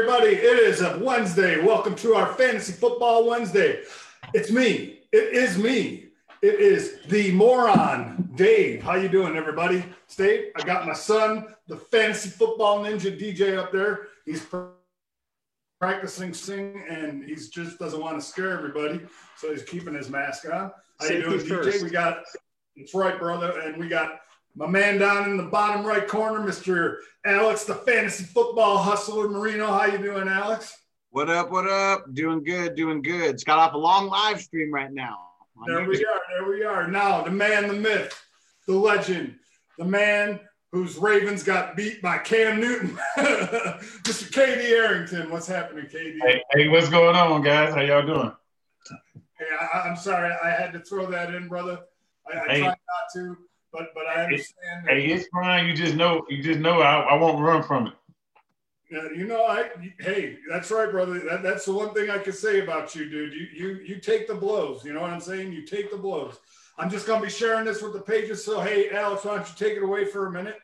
everybody. It is a Wednesday. Welcome to our Fantasy Football Wednesday. It's me. It is me. It is the moron, Dave. How you doing, everybody? Steve, I got my son, the Fantasy Football Ninja DJ up there. He's practicing sing, and he just doesn't want to scare everybody, so he's keeping his mask on. How you doing, DJ? We got. That's right, brother, and we got my man down in the bottom right corner, Mr. Alex, the fantasy football hustler Marino. How you doing, Alex? What up? What up? Doing good. Doing good. It's got off a long live stream right now. There we are. There we are. Now, the man, the myth, the legend, the man whose Ravens got beat by Cam Newton, Mr. KD Arrington. What's happening, KD? Hey, hey, what's going on, guys? How y'all doing? Hey, I, am sorry. I had to throw that in, brother. I, I hey. tried not to but but I understand. Hey, it's fine. You just know, you just know, I, I won't run from it. Yeah, you know, I hey, that's right, brother. That, that's the one thing I can say about you, dude. You you you take the blows. You know what I'm saying? You take the blows. I'm just gonna be sharing this with the pages. So hey, Alex, why don't you take it away for a minute?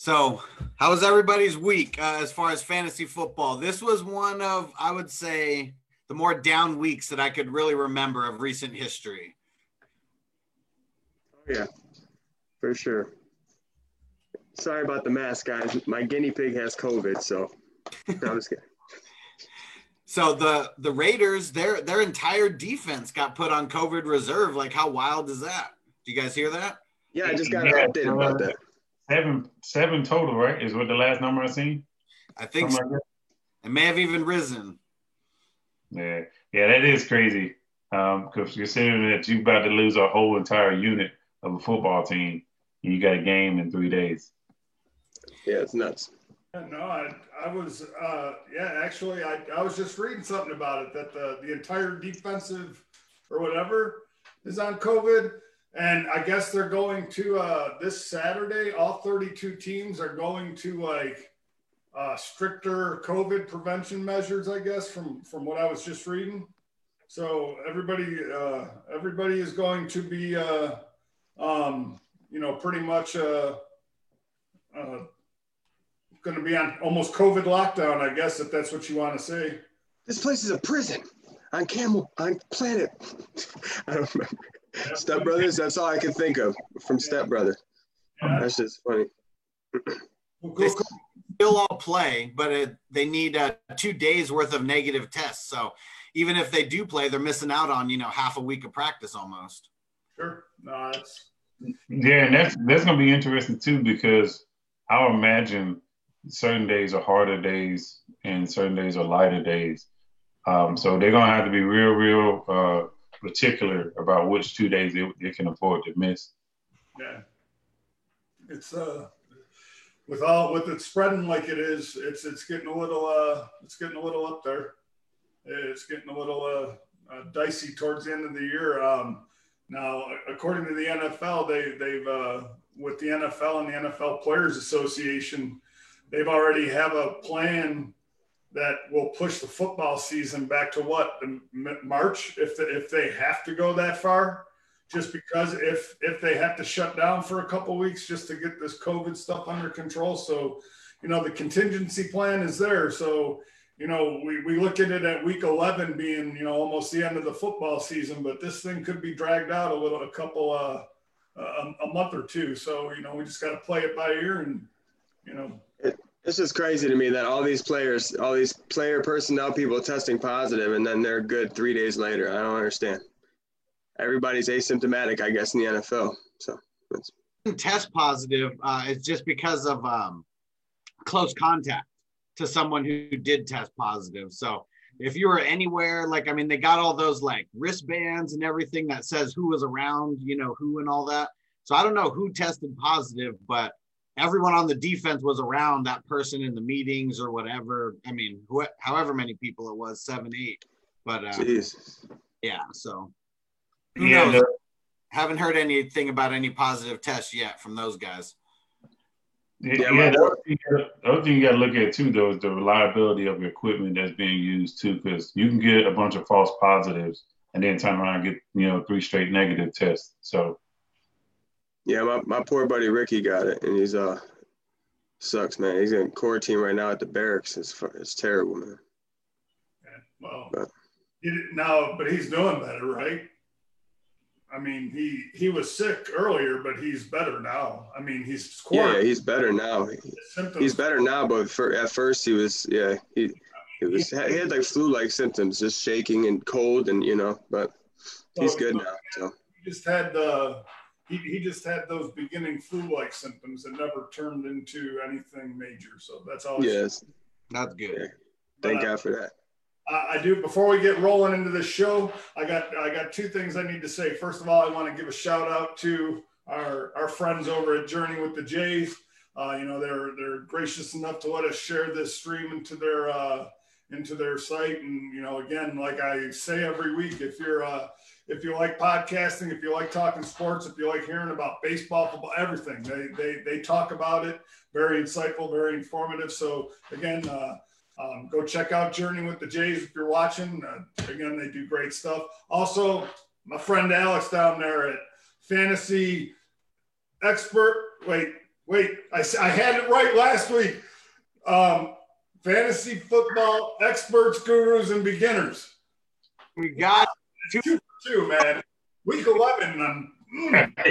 So, how was everybody's week uh, as far as fantasy football? This was one of, I would say, the more down weeks that I could really remember of recent history. Yeah, for sure. Sorry about the mask, guys. My guinea pig has COVID, so no, I'm just kidding. So the the Raiders, their their entire defense got put on COVID reserve. Like, how wild is that? Do you guys hear that? Yeah, I just got an update about that. Seven seven total, right? Is what the last number I seen. I think so. Like it may have even risen. Yeah, yeah, that is crazy. Um, because considering that you're about to lose a whole entire unit of a football team, and you got a game in three days. Yeah, it's nuts. No, I, I was, uh, yeah, actually, I, I was just reading something about it that the, the entire defensive or whatever is on COVID. And I guess they're going to, uh, this Saturday, all 32 teams are going to like uh, stricter COVID prevention measures, I guess, from, from what I was just reading. So everybody, uh, everybody is going to be, uh, um, you know, pretty much uh, uh, going to be on almost COVID lockdown, I guess, if that's what you want to say. This place is a prison on Camel on Planet. I don't remember. Yeah. Step Brothers. That's all I can think of from Step Brother. Yeah. That's just funny. they still all play, but it, they need uh, two days worth of negative tests. So even if they do play, they're missing out on you know half a week of practice almost. Sure. No, that's yeah, and that's that's gonna be interesting too because I'll imagine certain days are harder days and certain days are lighter days. Um, so they're gonna have to be real, real uh, particular about which two days they, they can afford to miss. Yeah, it's uh, with all with it spreading like it is, it's it's getting a little uh, it's getting a little up there. It's getting a little uh, uh dicey towards the end of the year. Um, now, according to the NFL, they, they've uh, with the NFL and the NFL Players Association, they've already have a plan that will push the football season back to what March if the, if they have to go that far. Just because if if they have to shut down for a couple weeks just to get this COVID stuff under control, so you know the contingency plan is there. So you know, we, we look at it at week 11 being, you know, almost the end of the football season, but this thing could be dragged out a little, a couple, uh, a, a month or two. So, you know, we just got to play it by ear and, you know. It, it's just crazy to me that all these players, all these player personnel people testing positive and then they're good three days later. I don't understand. Everybody's asymptomatic, I guess, in the NFL. So that's test positive. Uh, it's just because of um, close contact to someone who did test positive. So if you were anywhere, like I mean, they got all those like wristbands and everything that says who was around, you know, who and all that. So I don't know who tested positive, but everyone on the defense was around that person in the meetings or whatever. I mean, wh- however many people it was, seven, eight. But uh, yeah, so who yeah, knows? Haven't heard anything about any positive tests yet from those guys. Yeah, yeah the, other thing, the other thing you got to look at too, though, is the reliability of your equipment that's being used too, because you can get a bunch of false positives and then turn around and get you know three straight negative tests. So, yeah, my, my poor buddy Ricky got it, and he's uh Sucks, man. He's in quarantine right now at the barracks. It's it's terrible, man. Yeah, well, But- he, now, but he's doing better, right? I mean, he he was sick earlier, but he's better now. I mean, he's Yeah, quarantined. he's better now. His symptoms. He's better now, but for, at first he was, yeah, he he was he had like flu-like symptoms, just shaking and cold, and you know, but he's good now. So He just had the he, he just had those beginning flu-like symptoms that never turned into anything major. So that's all. yes, That's good. thank But, uh, God for that. I do. Before we get rolling into this show, I got I got two things I need to say. First of all, I want to give a shout out to our our friends over at Journey with the Jays. Uh, you know, they're they're gracious enough to let us share this stream into their uh, into their site. And you know, again, like I say every week, if you're uh, if you like podcasting, if you like talking sports, if you like hearing about baseball, football, everything, they they they talk about it. Very insightful, very informative. So again. Uh, um, go check out Journey with the Jays if you're watching. Uh, again, they do great stuff. Also, my friend Alex down there at Fantasy Expert. Wait, wait, I, I had it right last week. Um, fantasy football experts, gurus, and beginners. We got Two, two man. Week 11. Um, mm,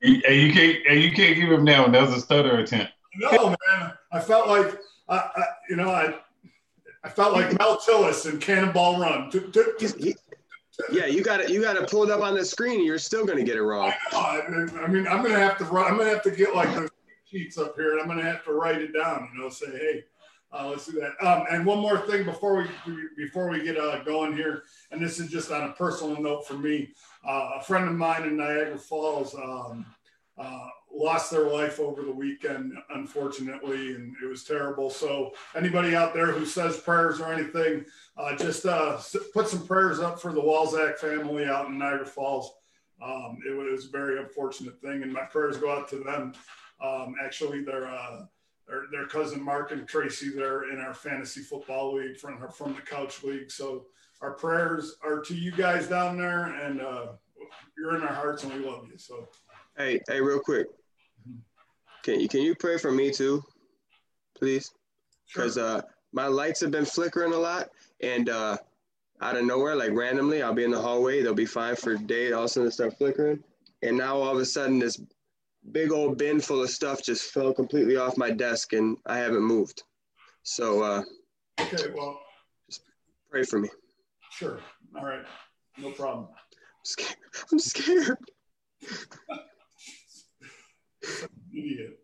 you can't, hey, you can't give him that one. That was a stutter attempt. no, man. I felt like, I, I, you know, I, I felt like Mel Tillis in Cannonball Run. Toot, toot, He's, he, yeah, you got it. You got to pull it up on the screen. You're still gonna get it wrong. I I mean, I'm gonna have to write. I'm gonna have to get like those sheets up here, and I'm gonna have to write it down. You know, say, hey, uh, let's do that. Um, and one more thing before we before we get uh, going here, and this is just on a personal note for me. Uh, a friend of mine in Niagara Falls um, uh, lost their life over the weekend, unfortunately, and it was terrible. So anybody out there who says prayers or anything, uh, just uh, put some prayers up for the Walzak family out in Niagara Falls. Um, it was a very unfortunate thing, and my prayers go out to them. Um, actually, their, uh, their their cousin Mark and Tracy, they're in our fantasy football league from from the Couch League. So our prayers are to you guys down there, and uh, you're in our hearts, and we love you. So Hey, hey, real quick. Can you can you pray for me too, please? Because uh, my lights have been flickering a lot, and uh, out of nowhere, like randomly, I'll be in the hallway. They'll be fine for a day. All of a sudden, they start flickering, and now all of a sudden, this big old bin full of stuff just fell completely off my desk, and I haven't moved. So uh, okay, well, just pray for me. sure, all right, no problem. I'm scared. I'm scared. idiot.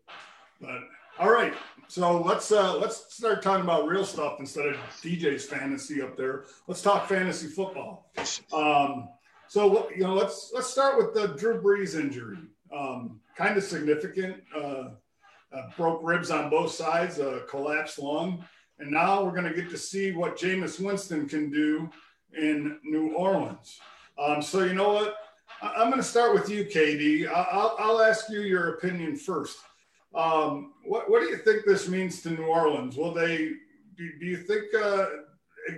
But all right, so let's uh let's start talking about real stuff instead of DJ's fantasy up there. Let's talk fantasy football. Um, so you know, let's let's start with the Drew Brees injury. Um, kind of significant. Uh, uh, broke ribs on both sides, collapsed lung, and now we're going to get to see what Jameis Winston can do in New Orleans. Um, so you know what? I'm going to start with you, Katie. I'll, I'll ask you your opinion first. Um, what, what do you think this means to New Orleans? Will they? Do, do you think uh,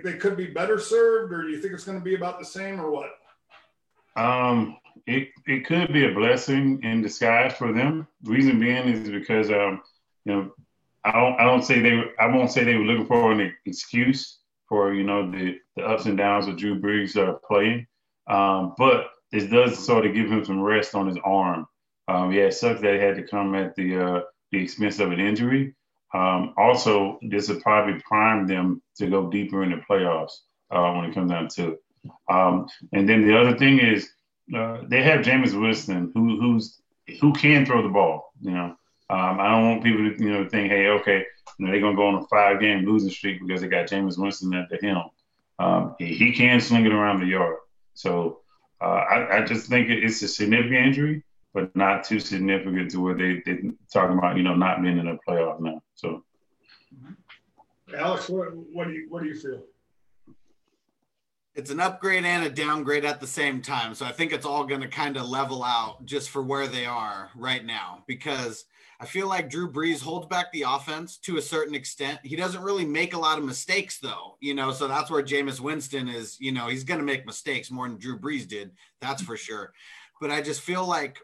they could be better served, or do you think it's going to be about the same, or what? Um, it it could be a blessing in disguise for them. The Reason being is because um, you know, I don't I don't say they I won't say they were looking for an excuse for you know the the ups and downs of Drew Brees uh, playing. Um, but this does sort of give him some rest on his arm. Um, yeah, it sucks that it had to come at the uh, the expense of an injury. Um, also, this would probably prime them to go deeper in the playoffs uh, when it comes down to it. Um, and then the other thing is uh, they have Jameis Winston, who who's who can throw the ball. You know, um, I don't want people to you know think, hey, okay, you know, they're gonna go on a five game losing streak because they got Jameis Winston at the helm. Um, he, he can sling it around the yard. So uh, I, I just think it's a significant injury, but not too significant to where they they talking about you know not being in the playoff now. So Alex, what, what do you what do you feel? it's an upgrade and a downgrade at the same time. So I think it's all going to kind of level out just for where they are right now because I feel like Drew Brees holds back the offense to a certain extent. He doesn't really make a lot of mistakes though, you know, so that's where Jameis Winston is, you know, he's going to make mistakes more than Drew Brees did. That's for sure. But I just feel like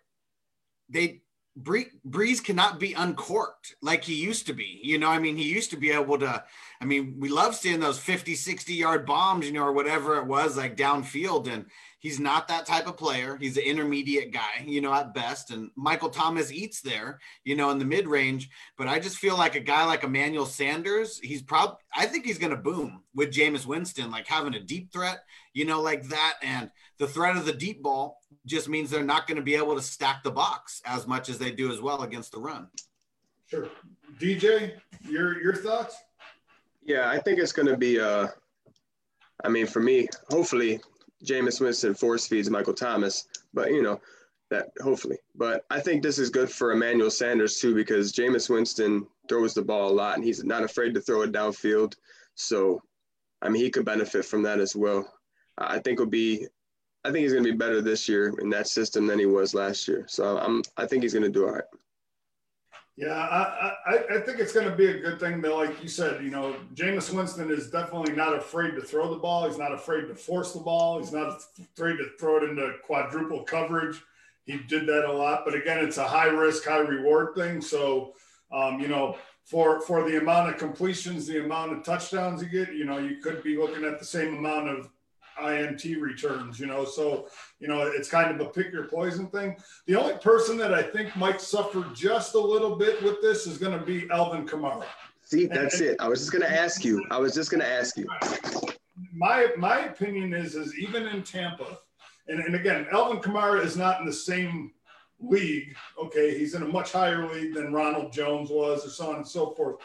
they Bree, Brees cannot be uncorked like he used to be. You know, I mean, he used to be able to. I mean, we love seeing those 50, 60 yard bombs, you know, or whatever it was, like downfield. And he's not that type of player. He's an intermediate guy, you know, at best. And Michael Thomas eats there, you know, in the mid range. But I just feel like a guy like Emmanuel Sanders, he's probably, I think he's going to boom with Jameis Winston, like having a deep threat, you know, like that. And the threat of the deep ball just means they're not going to be able to stack the box as much as they do as well against the run. Sure. DJ, your your thoughts? Yeah, I think it's going to be uh I mean, for me, hopefully Jameis Winston force feeds Michael Thomas, but you know, that hopefully. But I think this is good for Emmanuel Sanders too because Jameis Winston throws the ball a lot and he's not afraid to throw it downfield. So, I mean, he could benefit from that as well. I think will be I think he's going to be better this year in that system than he was last year. So I'm, I think he's going to do all right. Yeah, I, I, I think it's going to be a good thing. That, like you said, you know, Jameis Winston is definitely not afraid to throw the ball. He's not afraid to force the ball. He's not afraid to throw it into quadruple coverage. He did that a lot, but again, it's a high risk, high reward thing. So, um, you know, for for the amount of completions, the amount of touchdowns you get, you know, you could be looking at the same amount of INT returns, you know. So, you know, it's kind of a pick your poison thing. The only person that I think might suffer just a little bit with this is going to be Alvin Kamara. See, that's and, it. I was just going to ask you. I was just going to ask you. My my opinion is is even in Tampa, and, and again, Alvin Kamara is not in the same league. Okay, he's in a much higher league than Ronald Jones was, or so on and so forth.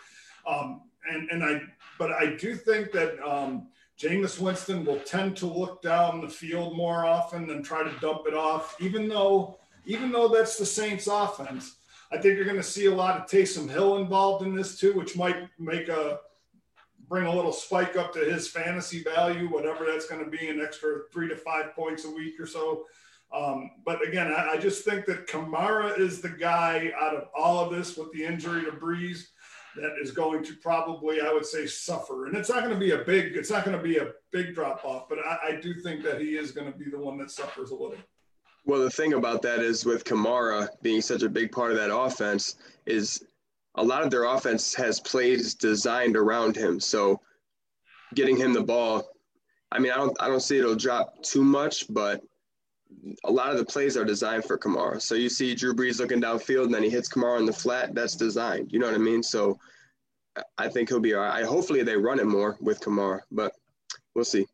Um, and and I, but I do think that um, Jameis Winston will tend to look down the field more often and try to dump it off, even though even though that's the Saints offense. I think you're going to see a lot of Taysom Hill involved in this too, which might make a bring a little spike up to his fantasy value, whatever that's going to be, an extra three to five points a week or so. Um, but again, I, I, just think that Kamara is the guy out of all of this with the injury to Brees that is going to probably, I would say, suffer. And it's not going to be a big, it's not going to be a big drop off, but I, I do think that he is going to be the one that suffers a little. Well, the thing about that is with Kamara being such a big part of that offense is a lot of their offense has plays designed around him. So getting him the ball, I mean, I don't, I don't see it'll drop too much, but a lot of the plays are designed for Kamara. So you see Drew Brees looking downfield and then he hits Kamara in the flat. That's designed. You know what I mean? So I think he'll be all right. Hopefully they run it more with Kamara, but we'll see.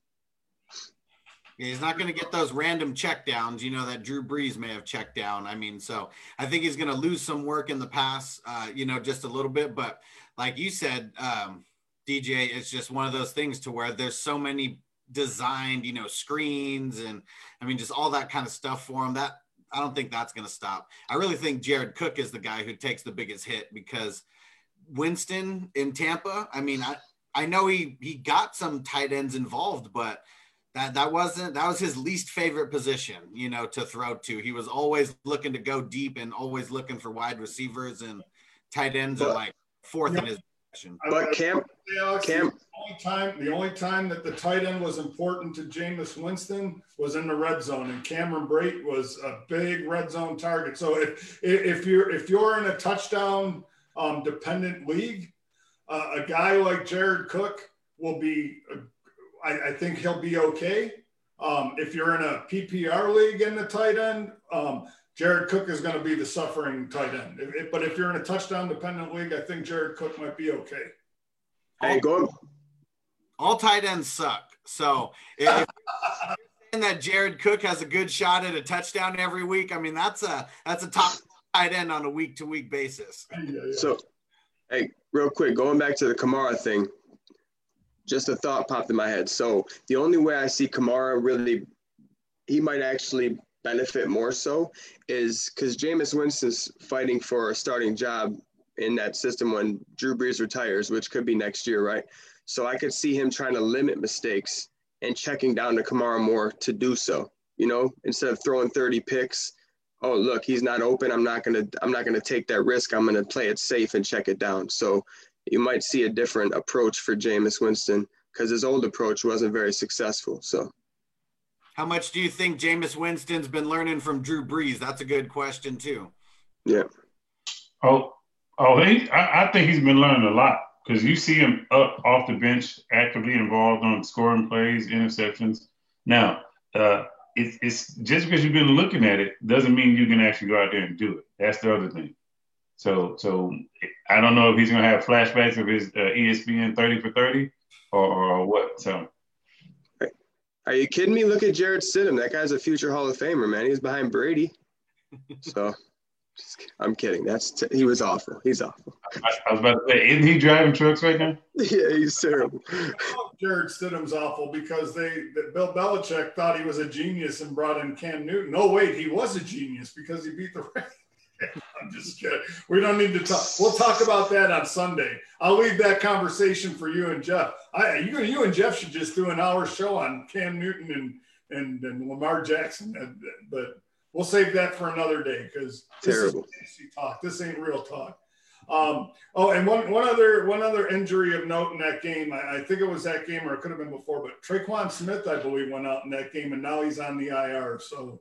He's not going to get those random checkdowns, you know, that Drew Brees may have checked down. I mean, so I think he's going to lose some work in the pass, uh, you know, just a little bit. But like you said, um, DJ, it's just one of those things to where there's so many designed, you know, screens and I mean, just all that kind of stuff for him. That I don't think that's going to stop. I really think Jared Cook is the guy who takes the biggest hit because Winston in Tampa. I mean, I I know he he got some tight ends involved, but that that wasn't that was his least favorite position, you know, to throw to. He was always looking to go deep and always looking for wide receivers and tight ends but, are like fourth in his but Cam, Cam, the only time the only time that the tight end was important to Jameis Winston was in the red zone, and Cameron Brate was a big red zone target. So if if you're if you're in a touchdown um, dependent league, uh, a guy like Jared Cook will be. Uh, I, I, think he'll be okay. Um, if you're in a PPR league in the tight end, um, Jared Cook is going to be the suffering tight end. If, if, but if you're in a touchdown dependent league, I think Jared Cook might be okay. Hey, go. All tight ends suck. So if that Jared Cook has a good shot at a touchdown every week, I mean that's a that's a top tight end on a week to week basis. Yeah, yeah. So, hey, real quick, going back to the Kamara thing, just a thought popped in my head. So the only way I see Kamara really, he might actually benefit more so is because Jameis Winston's fighting for a starting job in that system when Drew Brees retires, which could be next year, right? So I could see him trying to limit mistakes and checking down to Kamara more to do so. You know, instead of throwing 30 picks, oh look, he's not open. I'm not gonna I'm not gonna take that risk. I'm gonna play it safe and check it down. So you might see a different approach for Jameis Winston because his old approach wasn't very successful. So how much do you think Jameis Winston's been learning from Drew Brees? That's a good question too. Yeah. Oh, oh, he. I, I think he's been learning a lot because you see him up off the bench, actively involved on scoring plays, interceptions. Now, uh, it's, it's just because you've been looking at it doesn't mean you can actually go out there and do it. That's the other thing. So, so I don't know if he's going to have flashbacks of his uh, ESPN 30 for 30 or, or what. So, are you kidding me? Look at Jarrett Stidham. That guy's a future Hall of Famer, man. He's behind Brady. So, I'm kidding. That's t- he was awful. He's awful. I, I, was about to say, isn't he driving trucks right now? yeah, he's terrible. Jarrett Stidham's awful because they that Bill Belichick thought he was a genius and brought in Cam Newton. No, wait, he was a genius because he beat the Ravens. I'm just kidding. We don't need to talk. We'll talk about that on Sunday. I'll leave that conversation for you and Jeff. I, you, you and Jeff should just do an hour show on Cam Newton and and, and Lamar Jackson. But we'll save that for another day because this Terrible. is talk. This ain't real talk. Um, oh, and one one other one other injury of note in that game. I, I, think it was that game, or it could have been before. But Tre'Quan Smith, I believe, went out in that game, and now he's on the IR. So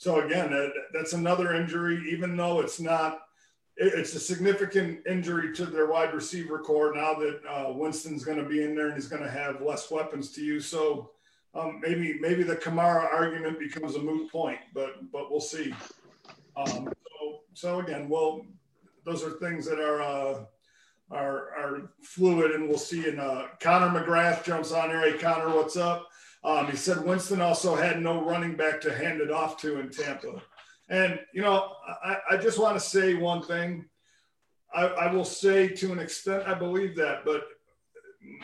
so again, that, that's another injury, even though it's not, it's a significant injury to their wide receiver corps now that uh, Winston's going to be in there and he's going to have less weapons to use. So um, maybe maybe the Kamara argument becomes a moot point, but but we'll see. Um, so, so again, well, those are things that are uh, are are fluid, and we'll see. And uh, Connor McGrath jumps on here. Hey, Connor, what's up? Um, he said Winston also had no running back to hand it off to in Tampa. And, you know, I, I just want to say one thing. I, I, will say to an extent, I believe that, but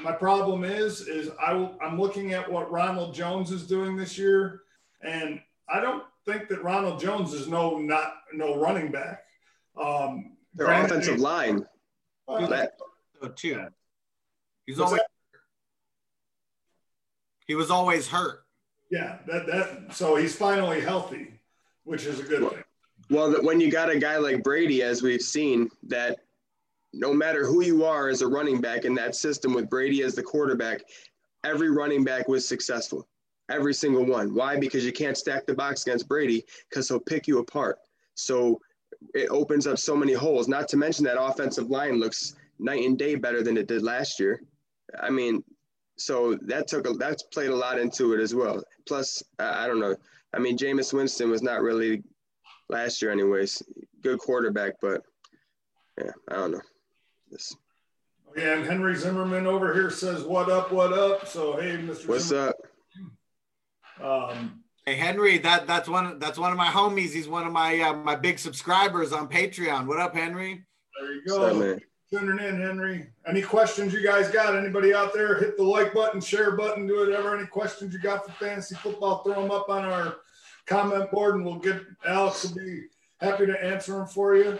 my problem is, is I will, I'm looking at what Ronald Jones is doing this year, and I don't think that Ronald Jones is no not no running back. Um, Their offensive line. Uh, that, too. He's always he was always hurt. Yeah, that that so he's finally healthy, which is a good well, thing. Well, that when you got a guy like Brady, as we've seen, that no matter who you are as a running back in that system with Brady as the quarterback, every running back was successful. Every single one. Why? Because you can't stack the box against Brady because he'll pick you apart. So it opens up so many holes. Not to mention that offensive line looks night and day better than it did last year. I mean, so that took a, that's played a lot into it as well. Plus, I don't know. I mean, Jameis Winston was not really last year, anyways. Good quarterback, but yeah, I don't know. This. Yeah, and Henry Zimmerman over here says, "What up? What up?" So hey, Mr. What's Zimmerman. up? Um, hey Henry, that that's one that's one of my homies. He's one of my uh, my big subscribers on Patreon. What up, Henry? There you go tuning in, Henry. Any questions you guys got? Anybody out there? Hit the like button, share button, do whatever. Any questions you got for fantasy football? Throw them up on our comment board, and we'll get Alex will be happy to answer them for you.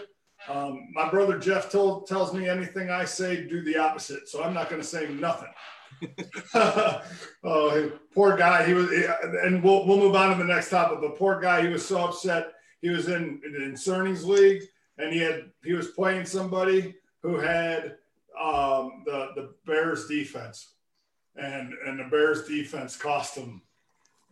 Um, my brother Jeff told, tells me anything I say, do the opposite. So I'm not going to say nothing. oh, poor guy. He was, and we'll, we'll move on to the next topic. But poor guy, he was so upset. He was in in Cerny's league, and he had he was playing somebody who had um, the the Bears defense, and and the Bears defense cost him.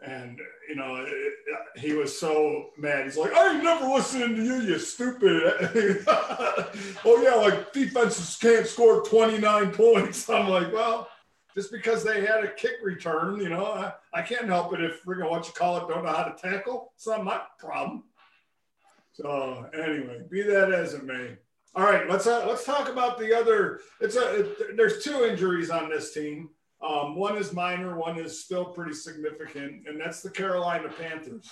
And you know, it, he was so mad. He's like, "I ain't never listening to you, you stupid." oh yeah, like defenses can't score twenty nine points. I'm like, well, just because they had a kick return, you know, I, I can't help it if gonna what you call it don't know how to tackle. It's not my problem. So anyway, be that as it may. All right, let's uh, let's talk about the other. It's a it, there's two injuries on this team. Um, one is minor, one is still pretty significant, and that's the Carolina Panthers.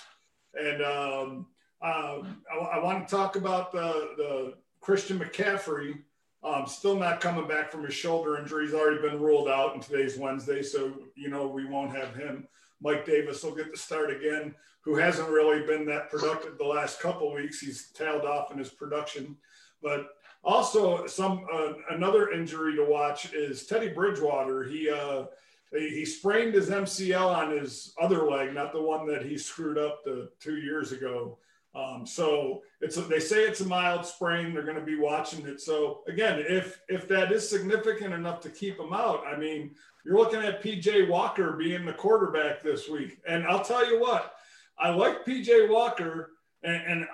And um, uh, I, I, want to talk about the the Christian McCaffrey. Um, still not coming back from his shoulder injury. He's already been ruled out, and today's Wednesday, so you know we won't have him. Mike Davis will get the start again, who hasn't really been that productive the last couple weeks. He's tailed off in his production. But also, some uh, another injury to watch is Teddy Bridgewater. He uh, he sprained his MCL on his other leg, not the one that he screwed up the two years ago. Um, so it's a, they say it's a mild sprain. They're going to be watching it. So again, if if that is significant enough to keep him out, I mean, you're looking at PJ Walker being the quarterback this week. And I'll tell you what, I like PJ Walker, and, and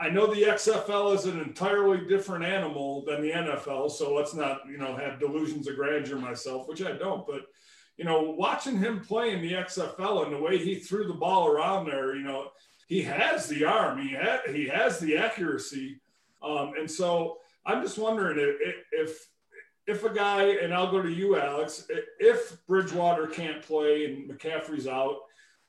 I know the XFL is an entirely different animal than the NFL, so let's not, you know, have delusions of grandeur myself, which I don't. But you know, watching him play in the XFL and the way he threw the ball around there, you know, he has the arm, he ha- he has the accuracy, um, and so I'm just wondering if, if if a guy, and I'll go to you, Alex, if Bridgewater can't play and McCaffrey's out,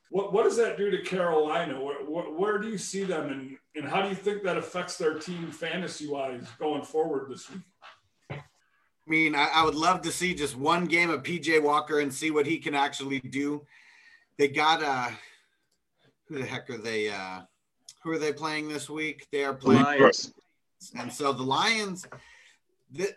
what, what does that do to Carolina? Where, where, where do you see them, and, and how do you think that affects their team fantasy wise going forward this week? I mean, I, I, would love to see just one game of PJ Walker and see what he can actually do. They got uh who the heck are they uh who are they playing this week? They are playing Lions. And so the Lions the,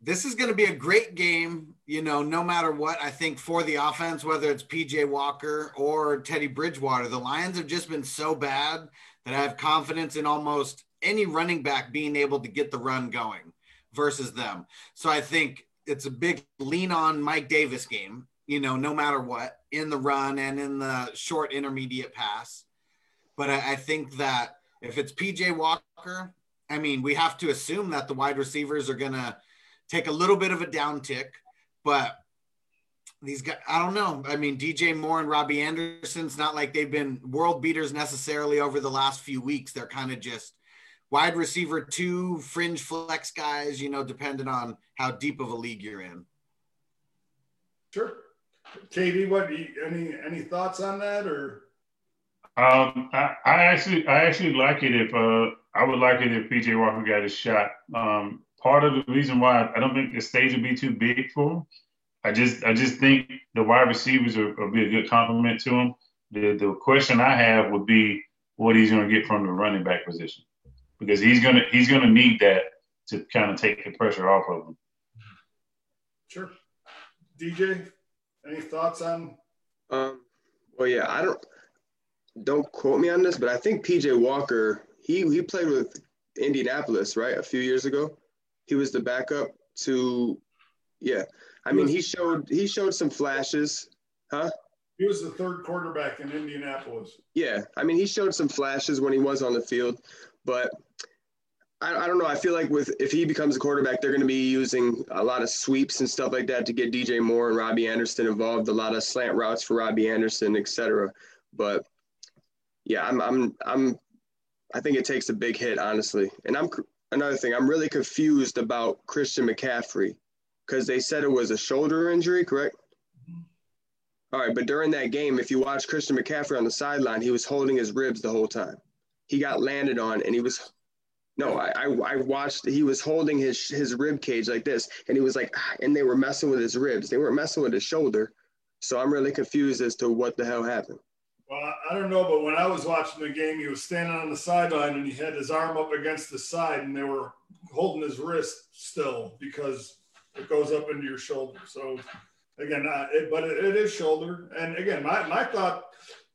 this is going to be a great game, you know, no matter what. I think for the offense, whether it's PJ Walker or Teddy Bridgewater, the Lions have just been so bad that I have confidence in almost any running back being able to get the run going versus them. So I think it's a big lean on Mike Davis game, you know, no matter what in the run and in the short intermediate pass. But I, I think that if it's PJ Walker, I mean, we have to assume that the wide receivers are going to take a little bit of a downtick, but these guys, I don't know. I mean, DJ Moore and Robbie Anderson's not like they've been world beaters necessarily over the last few weeks. They're kind of just wide receiver two, fringe flex guys, you know, depending on how deep of a league you're in. Sure. Katie, what any any thoughts on that or? Um, I, I actually I actually like it if uh I would like it if PJ Walker got a shot. Um, part of the reason why I don't think the stage would be too big for him. I just I just think the wide receivers are, will be a good compliment to him. The the question I have would be what he's going to get from the running back position because he's gonna he's gonna need that to kind of take the pressure off of him. Sure, DJ, any thoughts on? Um, well, yeah, I don't don't quote me on this, but I think PJ Walker he he played with Indianapolis right a few years ago. He was the backup to, yeah. I mean, he showed he showed some flashes, huh? He was the third quarterback in Indianapolis. Yeah, I mean, he showed some flashes when he was on the field, but I, I don't know. I feel like with if he becomes a quarterback, they're going to be using a lot of sweeps and stuff like that to get DJ Moore and Robbie Anderson involved. A lot of slant routes for Robbie Anderson, etc. But yeah, I'm I'm I'm I think it takes a big hit, honestly. And I'm another thing. I'm really confused about Christian McCaffrey because they said it was a shoulder injury, correct? All right, but during that game, if you watch Christian McCaffrey on the sideline, he was holding his ribs the whole time. He got landed on, and he was no, I, I, I watched. He was holding his his rib cage like this, and he was like, ah, and they were messing with his ribs. They weren't messing with his shoulder. So I'm really confused as to what the hell happened. Well, I don't know, but when I was watching the game, he was standing on the sideline and he had his arm up against the side, and they were holding his wrist still because it goes up into your shoulder. So again, it, but it, it is shoulder. And again, my, my thought,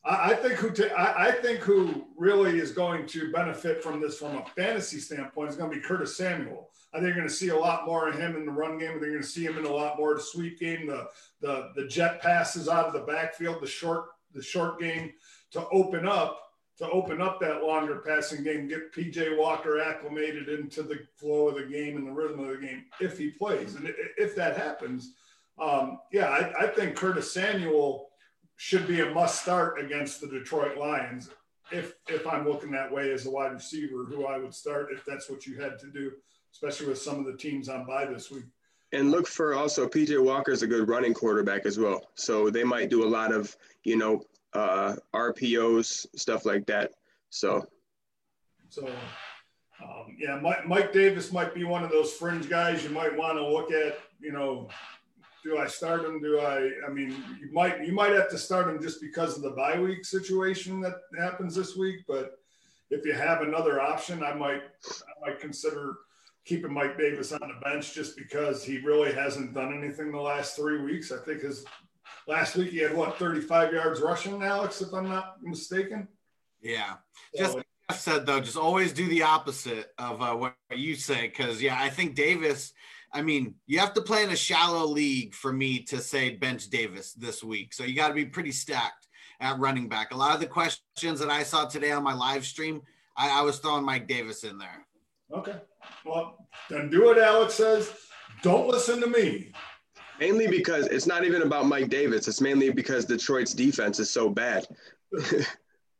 I, I think who ta- I, I, think who really is going to benefit from this from a fantasy standpoint is going to be Curtis Samuel. I think you're going to see a lot more of him in the run game. I think you're going to see him in a lot more of the sweep game, the the the jet passes out of the backfield, the short the short game to open up to open up that longer passing game, get PJ Walker acclimated into the flow of the game and the rhythm of the game if he plays. And if that happens, um, yeah, I, I, think Curtis Samuel should be a must start against the Detroit Lions. If if I'm looking that way as a wide receiver, who I would start if that's what you had to do, especially with some of the teams on by this week. And look for also PJ Walker is a good running quarterback as well. So they might do a lot of, you know, uh, RPOs, stuff like that. So, so um, yeah, Mike, Mike Davis might be one of those fringe guys you might want to look at. You know, do I start him? Do I? I mean, you might you might have to start him just because of the bye week situation that happens this week. But if you have another option, I might I might consider keeping Mike Davis on the bench just because he really hasn't done anything the last three weeks. I think his last week he had what 35 yards rushing, Alex, if I'm not mistaken. Yeah, so, just like Jeff said though, just always do the opposite of uh, what you say because yeah, I think Davis. I mean, you have to play in a shallow league for me to say bench Davis this week. So you got to be pretty stacked at running back. A lot of the questions that I saw today on my live stream I, I was throwing Mike Davis in there. Okay. Well, then do what Alex says. Don't listen to me. Mainly because it's not even about Mike Davis. It's mainly because Detroit's defense is so bad.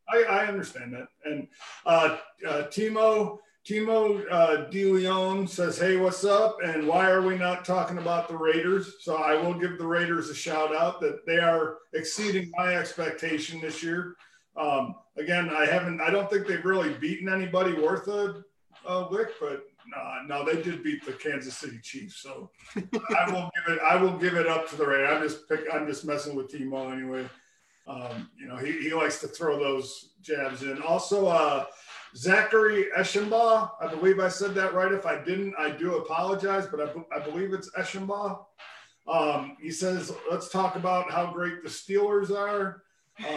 I, I understand that. And uh, uh, Timo Timo uh, DeLeon says, "Hey, what's up? And why are we not talking about the Raiders?" So I will give the Raiders a shout out that they are exceeding my expectation this year. Um, again, I haven't. I don't think they've really beaten anybody worth a, a lick, but uh, no, they did beat the Kansas City Chiefs. So I will give it. I will give it up to the Raiders. I'm just pick, I'm just messing with Timo anyway. Um, you know, he, he likes to throw those jabs in. Also, uh, Zachary Eschenbaugh, I believe I said that right. If I didn't, I do apologize, but I, I believe it's Eschenbaugh. Um, he says, let's talk about how great the Steelers are.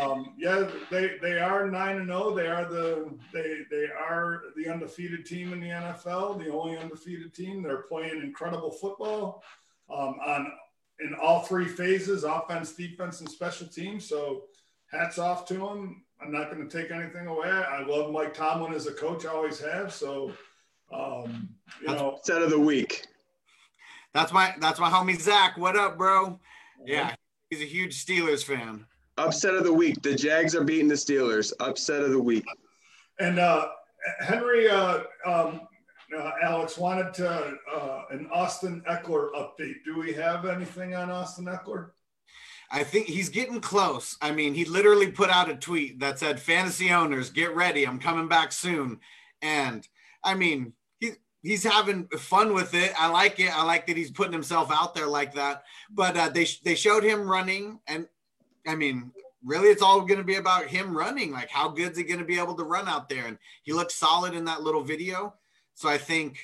Um, yeah, they they are nine and zero. They are the they they are the undefeated team in the NFL, the only undefeated team. They're playing incredible football um, on in all three phases: offense, defense, and special teams. So, hats off to them. I'm not going to take anything away. I love Mike Tomlin as a coach. I always have. So, um, you That's know, set of the week. That's my that's my homie Zach. What up, bro? Yeah, he's a huge Steelers fan. Upset of the week. The Jags are beating the Steelers. Upset of the week. And uh, Henry, uh, um, uh, Alex wanted to uh, an Austin Ekeler update. Do we have anything on Austin Ekeler? I think he's getting close. I mean, he literally put out a tweet that said, "Fantasy owners, get ready. I'm coming back soon." And I mean, he he's having fun with it. I like it. I like that he's putting himself out there like that. But uh, they they showed him running, and I mean, really, it's all going to be about him running. Like, how good's he going to be able to run out there? And he looks solid in that little video. So I think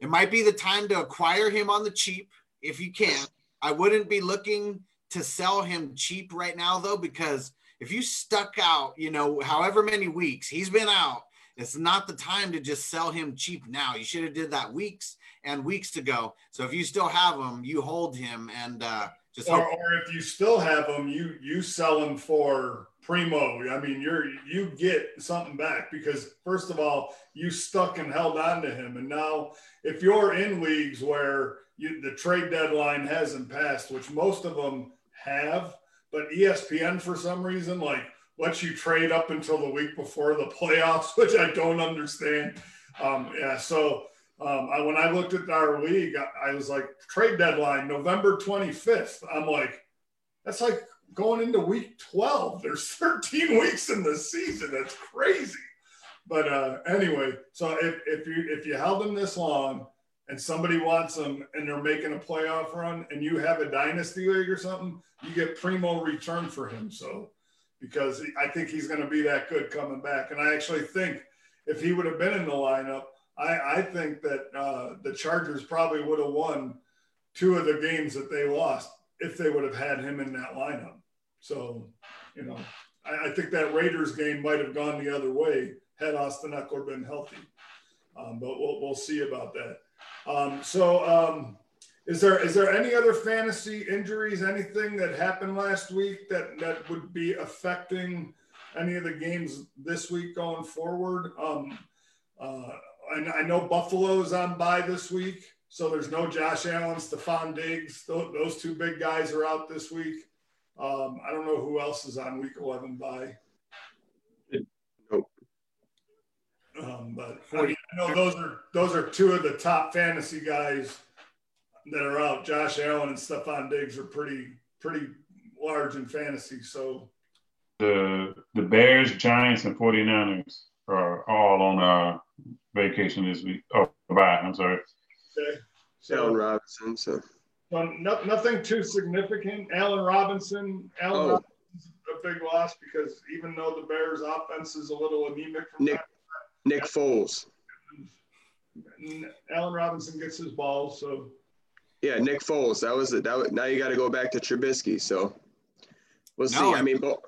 it might be the time to acquire him on the cheap if you can. I wouldn't be looking to sell him cheap right now though, because if you stuck out, you know, however many weeks he's been out, it's not the time to just sell him cheap now. You should have did that weeks and weeks ago. So if you still have him, you hold him and uh, just or, hope- or if you still have them, you you sell them for primo. I mean, you're you get something back because first of all, you stuck and held on to him, and now if you're in leagues where you, the trade deadline hasn't passed, which most of them have, but ESPN for some reason like lets you trade up until the week before the playoffs, which I don't understand. Um, yeah, so um, I, when I looked at our league, I, I was like, trade deadline November 25th. I'm like, that's like going into week 12. There's 13 weeks in the season. That's crazy. But uh, anyway, so if, if you if you held them this long and somebody wants them and they're making a playoff run and you have a dynasty league or something, you get primo return for him. So because I think he's going to be that good coming back. And I actually think if he would have been in the lineup, I, I think that uh, the Chargers probably would have won two of the games that they lost if they would have had him in that lineup. So, you know, I, I think that Raiders game might have gone the other way had Austin Ekeler been healthy. Um, but we'll, we'll see about that. Um, so, um, is there is there any other fantasy injuries? Anything that happened last week that that would be affecting any of the games this week going forward? Um, uh, I, I know Buffalo's on bye this week, so there's no Josh Allen, Stefon Diggs. Those, those two big guys are out this week. Um, I don't know who else is on week 11 bye. Nope. Um, but I, mean, I know those are those are two of the top fantasy guys that are out. Josh Allen and Stefon Diggs are pretty pretty large in fantasy. So The the Bears, Giants, and 49ers are all on uh, vacation this week. Oh, bye. I'm sorry. okay. Allen So, Robinson. So so no, nothing too significant. Allen Robinson, Allen Oh. Robinson's a big loss because even though the Bears offense is a little anemic from Nick Nick Foles. time, Allen Robinson gets his ball. So Yeah, Nick Foles. That was it. That was, now you got to go back to Trubisky. So we'll see. No, I mean, but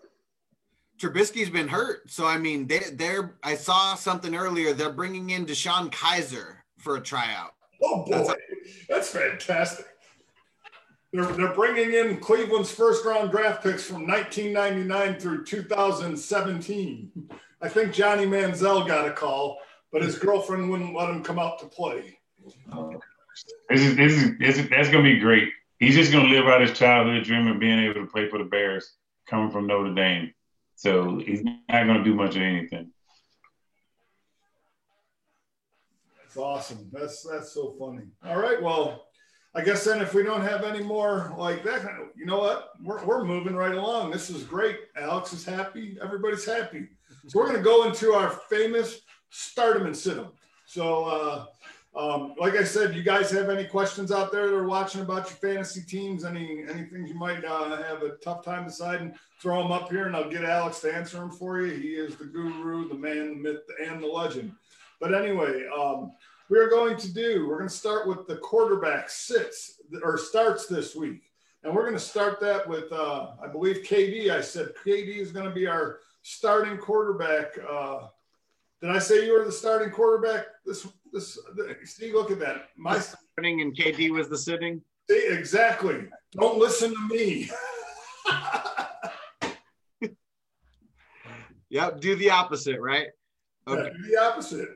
Trubisky's been hurt. So I mean, they they're I saw something earlier. They're bringing in DeShone Kizer for a tryout. Oh boy, that's, fantastic. They're, they're bringing in Cleveland's first round draft picks from 1999 through 2017. I think Johnny Manziel got a call, but his girlfriend wouldn't let him come out to play. This is, this is, this is that's gonna be great. He's just gonna live out his childhood dream of being able to play for the Bears, coming from Notre Dame. So he's not gonna do much of anything. That's awesome. That's that's so funny. All right, well, I guess then if we don't have any more like that, you know what? We're, we're moving right along. This is great. Alex is happy. Everybody's happy. So we're going to go into our famous start 'em and sit 'em. So, uh, um, like I said, you guys have any questions out there that are watching about your fantasy teams? Any anything you might uh, have a tough time deciding? Throw them up here, and I'll get Alex to answer them for you. He is the guru, the man, the myth, and the legend. But anyway, um, we are going to do. We're going to start with the quarterback sits or starts this week, and we're going to start that with uh, I believe KD. I said KD is going to be our starting quarterback. Uh, did I say you were the starting quarterback? This, this, see, look at that. My sitting and KD was the sitting. See, exactly. Don't listen to me. yep, do the opposite, right? Okay. Yeah, do the opposite.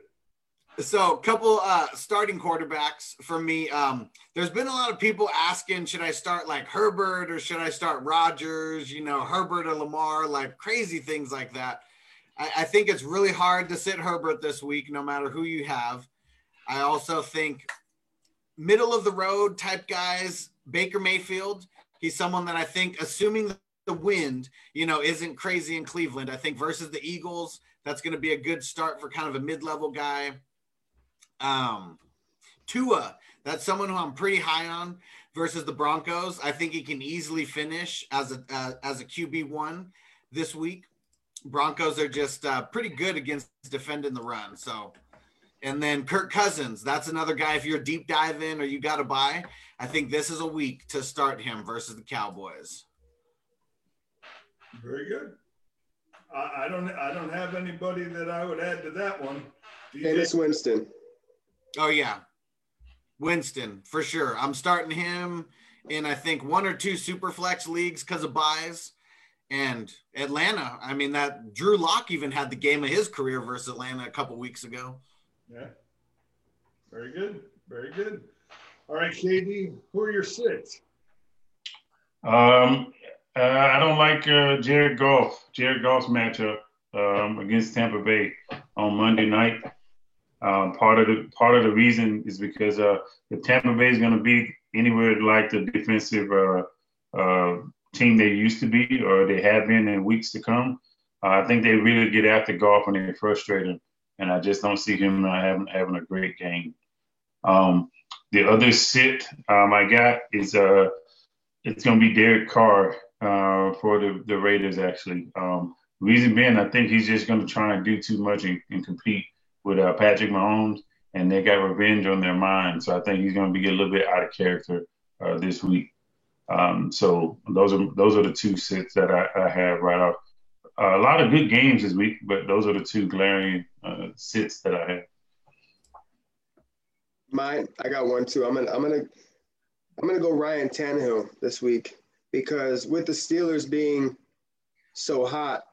So, a couple uh, starting quarterbacks for me. Um, there's been a lot of people asking, should I start like Herbert or should I start Rodgers? You know, Herbert or Lamar, like crazy things like that. I, I think it's really hard to sit Herbert this week, no matter who you have. I also think middle of the road type guys, Baker Mayfield. He's someone that I think, assuming the wind, you know, isn't crazy in Cleveland. I think versus the Eagles, that's going to be a good start for kind of a mid level guy. Um, Tua, that's someone who I'm pretty high on versus the Broncos. I think he can easily finish as a uh, as a QB one this week. Broncos are just uh, pretty good against defending the run. So, and then Kirk Cousins, that's another guy. If you're deep dive in or you got to buy, I think this is a week to start him versus the Cowboys. Very good. I, I don't. I don't have anybody that I would add to that one. Jameis Winston. Oh yeah, Winston for sure. I'm starting him in I think one or two super flex leagues because of buys. And Atlanta, I mean that Drew Lock even had the game of his career versus Atlanta a couple weeks ago. Yeah. Very good. Very good. All right, KD, who are your six? Um, uh, I don't like uh, Jared Goff. Jared Goff's matchup um, against Tampa Bay on Monday night. Um, part of the part of the reason is because uh, if Tampa Bay is going to be anywhere like the defensive uh, uh, team they used to be or they have been in weeks to come, I think they really get after Goff when they're frustrated, and I just don't see him having having a great game. Um, the other sit um, I got is uh, it's going to be Derek Carr uh, for the the Raiders actually. Um, reason being, I think he's just going to try and do too much and, and compete with uh, Patrick Mahomes, and they got revenge on their mind. So I think he's going to be a little bit out of character uh, this week. Um, so those are those are the two sits that I, I have right off. Uh, a lot of good games this week, but those are the two glaring uh, sits that I have. Mine, I got one too. I'm gonna I'm gonna I'm gonna go Ryan Tannehill this week because with the Steelers being so hot,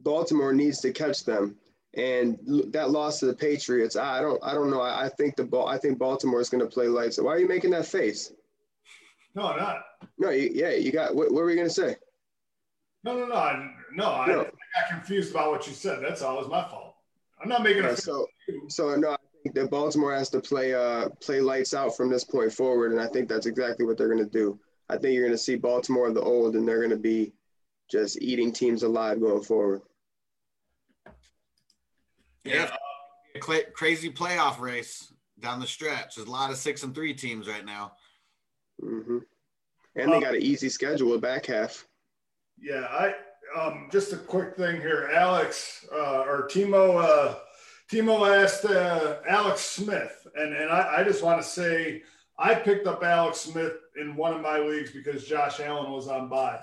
Baltimore needs to catch them and that loss to the Patriots, I don't, I don't know. I, I think the ball, I think Baltimore is going to play lights. Why are you making that face? No, not. No, you, yeah, you got. What, what were you going to say? No, no, no, I, no. I, no. I, got confused about what you said. That's all. It was my fault. I'm not making a. so, so no. I think that Baltimore has to play, uh, play lights out from this point forward, and I think that's exactly what they're going to do. I think you're going to see Baltimore the old, and they're going to be just eating teams alive going forward. Yeah, a cl- crazy playoff race down the stretch. There's a lot of six and three teams right now. Mm-hmm. And they got an easy schedule the back half. Yeah, I um, just a quick thing here. Alex uh, or Timo uh, Timo asked uh, Alex Smith, and and I, I just want to say I picked up Alex Smith in one of my leagues because Josh Allen was on bye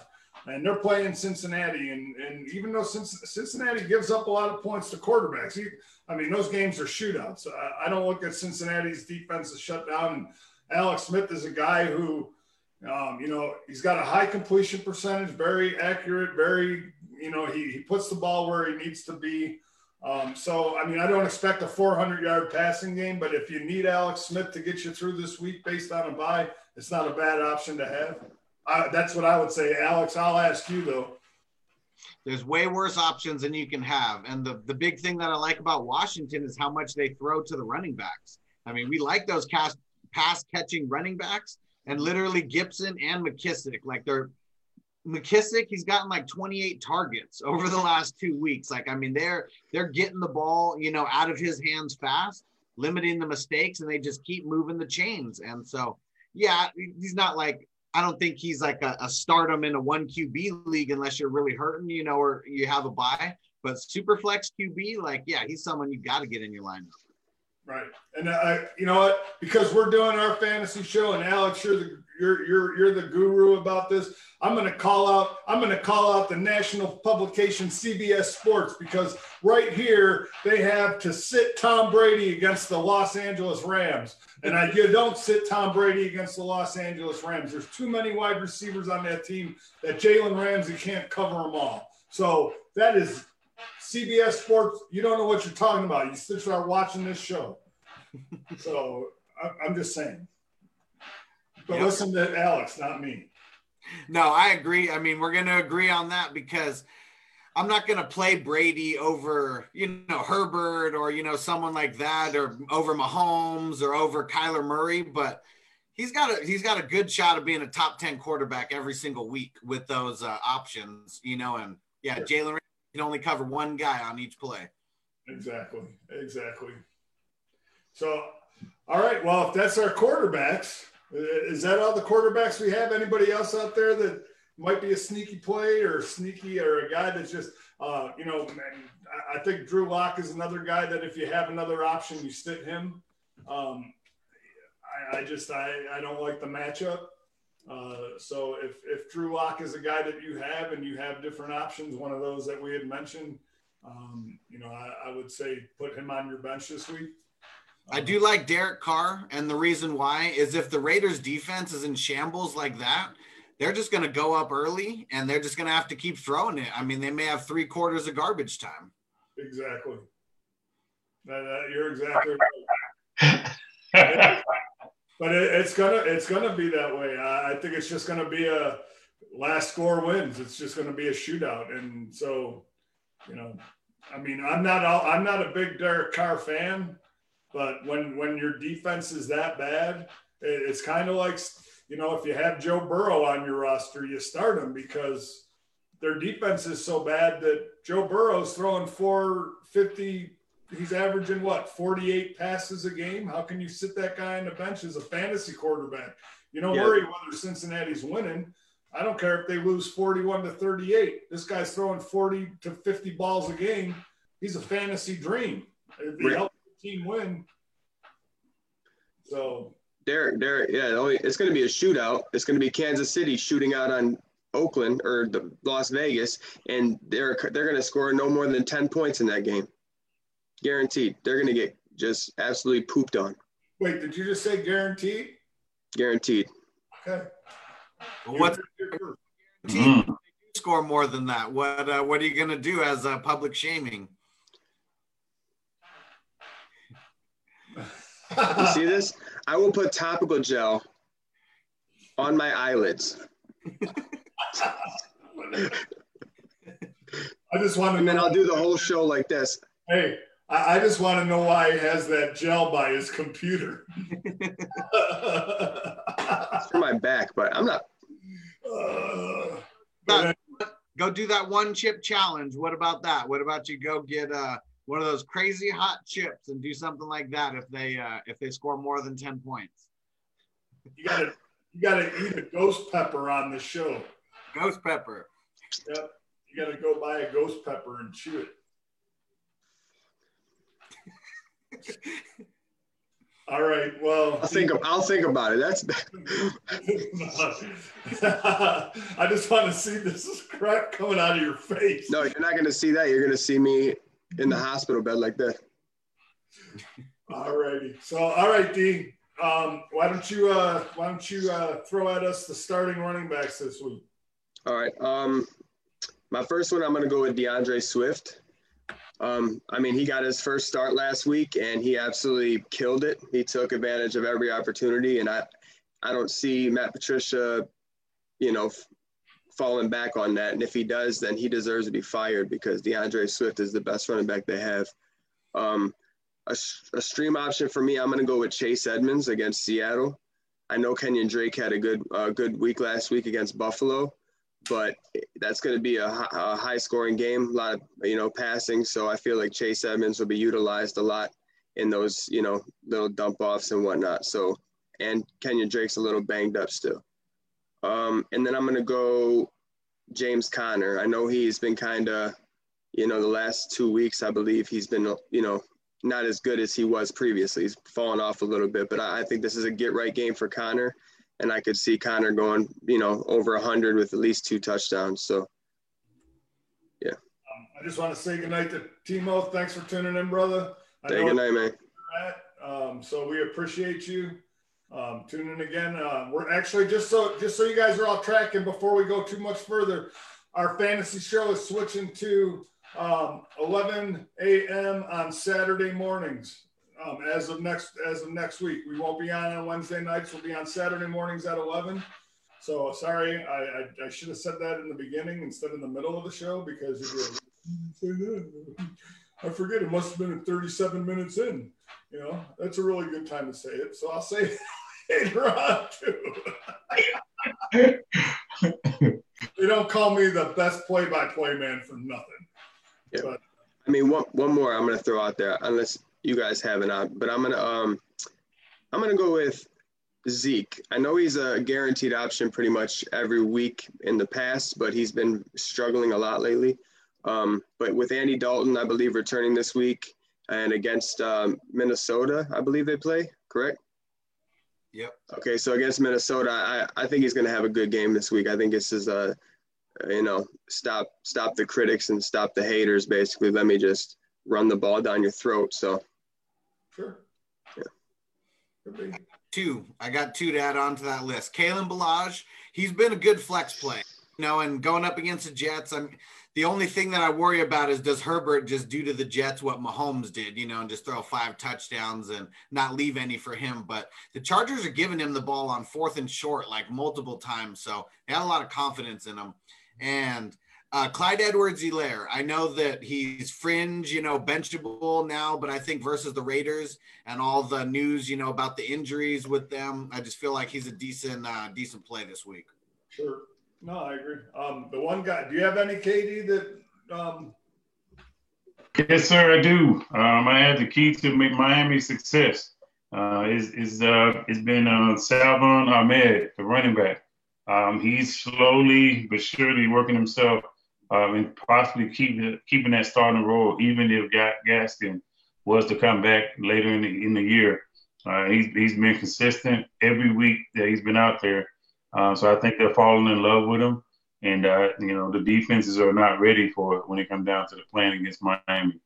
and they're playing Cincinnati. And, and even though Cincinnati gives up a lot of points to quarterbacks, he, I mean, those games are shootouts. I, I, don't look at Cincinnati's defense as shut down. And Alex Smith is a guy who, um, you know, he's got a high completion percentage, very accurate, very, you know, he, he puts the ball where he needs to be. Um, so, I mean, I don't expect a 400 yard passing game, but if you need Alex Smith to get you through this week based on a bye, it's not a bad option to have. Uh, that's what I would say. Alex, I'll ask you though. There's way worse options than you can have. And the, the big thing that I like about Washington is how much they throw to the running backs. I mean, we like those cast, pass catching running backs and literally Gibson and McKissic, Like they're McKissic, he's gotten like 28 targets over the last two weeks. Like, I mean, they're they're getting the ball, you know, out of his hands fast, limiting the mistakes, and they just keep moving the chains. And so, yeah, he's not like I don't think he's like a, a stardom in a one QB league unless you're really hurting, you know, or you have a buy. But super flex QB, like, yeah, he's someone you got to get in your lineup. Right. And I, you know what? Because we're doing our fantasy show, and Alex, you're the you're you're you're the guru about this. I'm going to call out. I'm going to call out the national publication CBS Sports because right here they have to sit Tom Brady against the Los Angeles Rams, and I, you don't sit Tom Brady against the Los Angeles Rams. There's too many wide receivers on that team that Jalen Ramsey can't cover them all. So that is CBS Sports, you don't know what you're talking about. You should start watching this show. so I, am just saying. But yep. listen to Alex, not me. No, I agree. I mean, we're going to agree on that because I'm not going to play Brady over, you know, Herbert or, you know, someone like that or over Mahomes or over Kyler Murray. But he's got a he's got a good shot of being a top 10 quarterback every single week with those uh, options, you know, and yeah, sure. Jalen can only cover one guy on each play. Exactly. Exactly. So, all right. Well, if that's our quarterbacks, is that all the quarterbacks we have? Anybody else out there that might be a sneaky play or sneaky or a guy that's just, uh, you know, I think Drew Lock is another guy that if you have another option, you sit him. Um, I, I just, I, I don't like the matchup. Uh, so if, if Drew Lock is a guy that you have and you have different options, one of those that we had mentioned, um, you know, I, I, would say put him on your bench this week. I do like Derek Carr, and the reason why is if the Raiders defense is in shambles like that, they're just going to go up early and they're just going to have to keep throwing it. I mean, they may have three quarters of garbage time. Exactly. That, that, you're exactly right. but it, it's gonna it's gonna be that way. I, I think it's just gonna be a last score wins. It's just gonna be a shootout, and so you know, I mean, I'm not all, I'm not a big Derek Carr fan, but when when your defense is that bad, it, it's kind of like you know if you have Joe Burrow on your roster, you start him because their defense is so bad that Joe Burrow's throwing 450 he's averaging what 48 passes a game. How can you sit that guy on the bench as a fantasy quarterback? You don't yeah. worry whether Cincinnati's winning. I don't care if they lose 41 to 38. This guy's throwing 40 to 50 balls a game. He's a fantasy dream. If he helps the team win. So Derek, Derek, yeah, oh, it's going to be a shootout. It's going to be Kansas City shooting out on Oakland or the Las Vegas, and they're they're going to score no more than 10 points in that game guaranteed. They're going to get just absolutely pooped on. Wait, did you just say guaranteed? Guaranteed. Okay. Well, what's guaranteed? Mm. Score more than that. What uh, What are you going to do as a public shaming? you see this? I will put topical gel on my eyelids. I just want to. And then I'll do the whole show like this. Hey, I, I just want to know why he has that gel by his computer. it's for my back, but I'm not. Uh, but, go do that one chip challenge. What about that? What about you go get uh, one of those crazy hot chips and do something like that if they uh, if they score more than ten points? You gotta you gotta eat a ghost pepper on the show. Ghost pepper. Yep. You gotta go buy a ghost pepper and chew it. All right. Well, I'll think. I'll think about it. That's. I just want to see this crap coming out of your face. No, you're not going to see that. You're going to see me in the hospital bed like that. All righty. So, all right, D. Um, why don't you uh, why don't you uh, throw at us the starting running backs this week? All right. Um, my first one, I'm going to go with D'Andre Swift. Um, I mean, he got his first start last week and he absolutely killed it. He took advantage of every opportunity, and I, I don't see Matt Patricia, you know, f- falling back on that. And if he does, then he deserves to be fired because D'Andre Swift is the best running back they have. Um, a, a stream option for me, I'm going to go with Chase Edmonds against Seattle. I know Kenyan Drake had a good uh, good week last week against Buffalo, but that's going to be a, a, high scoring game, a lot of you know passing. So I feel like Chase Edmonds will be utilized a lot in those you know little dump offs and whatnot. So and Kenyan Drake's a little banged up still. Um, and then I'm going to go James Conner. I know he's been kind of you know the last two weeks I believe he's been you know not as good as he was previously. He's fallen off a little bit, but I, I think this is a get right game for Conner, and I could see Conner going, you know, over hundred with at least two touchdowns. So, yeah. Um, I just want to say goodnight to Timo. Thanks for tuning in, brother. I hey, good night, man. Um, so we appreciate you um, tuning in again. Uh, we're actually just so just so you guys are all tracking before we go too much further. Our fantasy show is switching to um, 11 a.m. on Saturday mornings. Um, as of next as of next week, we won't be on on Wednesday nights. We'll be on Saturday mornings at 11. So sorry, I, I, I should have said that in the beginning instead of the middle of the show because if you I forget it must have been 37 minutes in. You know, that's a really good time to say it. So I'll say it later on too. they don't call me the best play-by-play man for nothing. Yeah. But, I mean, one one more I'm gonna throw out there, unless you guys have it on, but I'm gonna um, I'm gonna go with Zeke. I know he's a guaranteed option pretty much every week in the past, but he's been struggling a lot lately. Um, but with Andy Dalton, I believe returning this week and against um, Minnesota, I believe they play. Correct? Yep. Okay, so against Minnesota, I, I think he's going to have a good game this week. I think this is a you know, stop stop the critics and stop the haters. Basically, let me just run the ball down your throat. So. Two, I got two to add on to that list. Kalen Ballage, he's been a good flex play, you know, and going up against the Jets, I'm the only thing that I worry about is does Herbert just do to the Jets what Mahomes did, you know, and just throw five touchdowns and not leave any for him. But the Chargers are giving him the ball on fourth and short like multiple times. So they had a lot of confidence in him. And uh, Clyde Edwards Helaire, I know that he's fringe, you know, benchable now, but I think versus the Raiders and all the news, you know, about the injuries with them, I just feel like he's a decent, uh, decent play this week. Sure. No, I agree. Um, the one guy, do you have any KD that? Um... Yes, sir, I do. Um, I have the key to make Miami success. Uh, is is uh, it's been uh, Salvon Ahmed, the running back. Um, he's slowly but surely working himself um, and possibly keeping keeping that starting role, even if Gaskin was to come back later in the, in the year. Uh, he's, he's been consistent every week that he's been out there. Uh, so I think they're falling in love with him. And, uh, you know, the defenses are not ready for it when it comes down to the playing against Miami.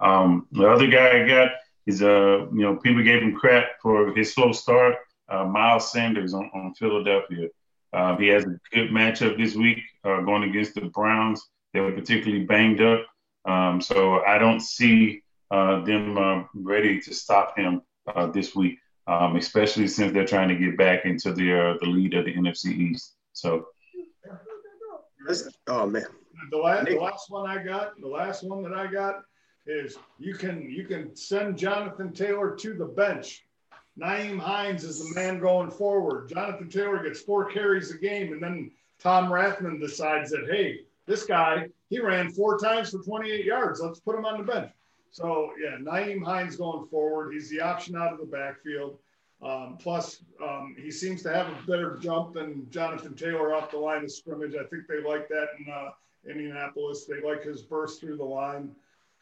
Um, the other guy I got is, uh, you know, people gave him crap for his slow start. Uh, Miles Sanders on, on Philadelphia. Uh, he has a good matchup this week uh, going against the Browns. They were particularly banged up. Um, so I don't see uh, them uh, ready to stop him uh, this week, um, especially since they're trying to get back into the uh, the lead of the NFC East. So, oh man, the last, the last one I got, the last one that I got is you can you can send Jonathan Taylor to the bench Nyheim Hines is the man going forward. Jonathan Taylor gets four carries a game, and then Tom Rathman decides that, hey, this guy, he ran four times for 28 yards. Let's put him on the bench. So, yeah, Nyheim Hines going forward. He's the option out of the backfield. Um, plus, um, he seems to have a better jump than Jonathan Taylor off the line of scrimmage. I think they like that in uh, Indianapolis. They like his burst through the line.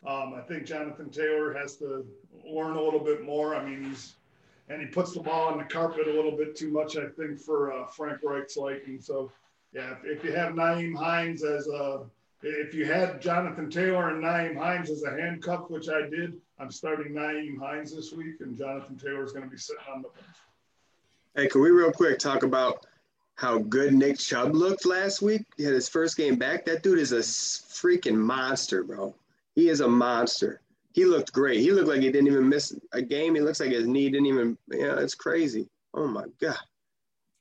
Um, I think Jonathan Taylor has to learn a little bit more. I mean, he's and he puts the ball on the carpet a little bit too much, I think, for uh, Frank Reich's liking. So, yeah, if, if you have Nyheim Hines as a, if you had Jonathan Taylor and Nyheim Hines as a handcuff, which I did, I'm starting Nyheim Hines this week, and Jonathan Taylor is going to be sitting on the bench. Hey, can we real quick talk about how good Nick Chubb looked last week? He had his first game back. That dude is a freaking monster, bro. He is a monster. He looked great. He looked like he didn't even miss a game. He looks like his knee didn't even. Yeah, it's crazy. Oh my god.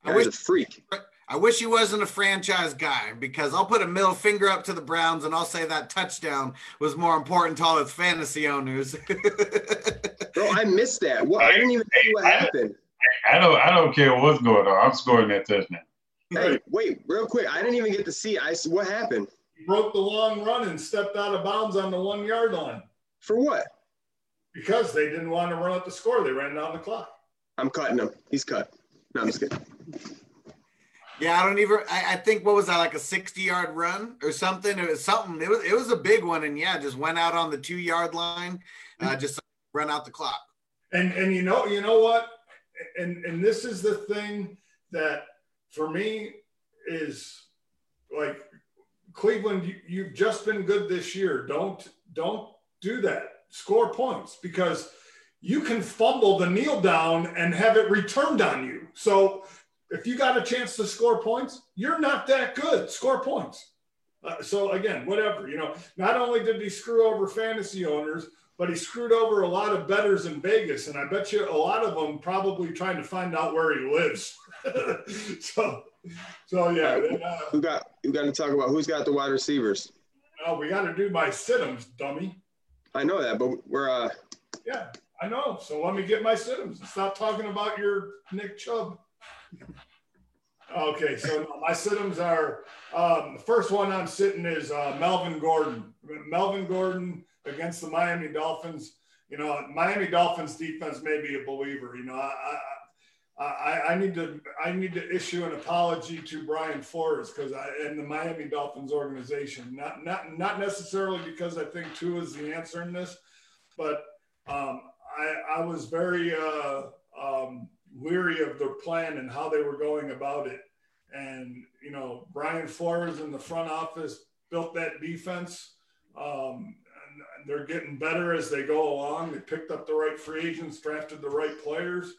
I Guy's wish- a freak. I wish he wasn't a franchise guy because I'll put a middle finger up to the Browns and I'll say that touchdown was more important to all its fantasy owners. Bro, I missed that. What? I didn't even see what happened. I don't I don't care what's going on. I'm scoring that touchdown. Hey, wait, real quick. I didn't even get to see. I what happened? He broke the long run and stepped out of bounds on the one yard line For what? because they didn't want to run up the score. They ran down the clock. I'm cutting him. He's cut. No, I'm just kidding. yeah, I don't even. I, I think what was that like a sixty-yard run or something? It was something. It was it was a big one, and yeah, just went out on the two-yard line, uh, just run out the clock. And and you know you know what? And and this is the thing that for me is like Cleveland. You, you've just been good this year. Don't don't do that. Score points because you can fumble the kneel down and have it returned on you. So if you got a chance to score points, you're not that good. Score points. Uh, so again, whatever you know. Not only did he screw over fantasy owners, but he screwed over a lot of betters in Vegas, and I bet you a lot of them probably trying to find out where he lives. so, so yeah, uh, Who got? You got to talk about who's got the wide receivers. oh, we got to do my situms, dummy. I know that, but we're uh. Yeah, I know. So let me get my situms. Stop talking about your Nick Chubb. Okay, so my situms are um, the first one I'm sitting is uh, Melvin Gordon. Melvin Gordon against the Miami Dolphins. You know, Miami Dolphins defense may be a believer. You know, I, I, I need to I need to issue an apology to Brian Flores because I and the Miami Dolphins organization. Not not not necessarily because I think Tua is the answer in this, but um, I, I was very uh, um, weary of their plan and how they were going about it. And, you know, Brian Flores in the front office built that defense. Um, they're getting better as they go along. They picked up the right free agents, drafted the right players.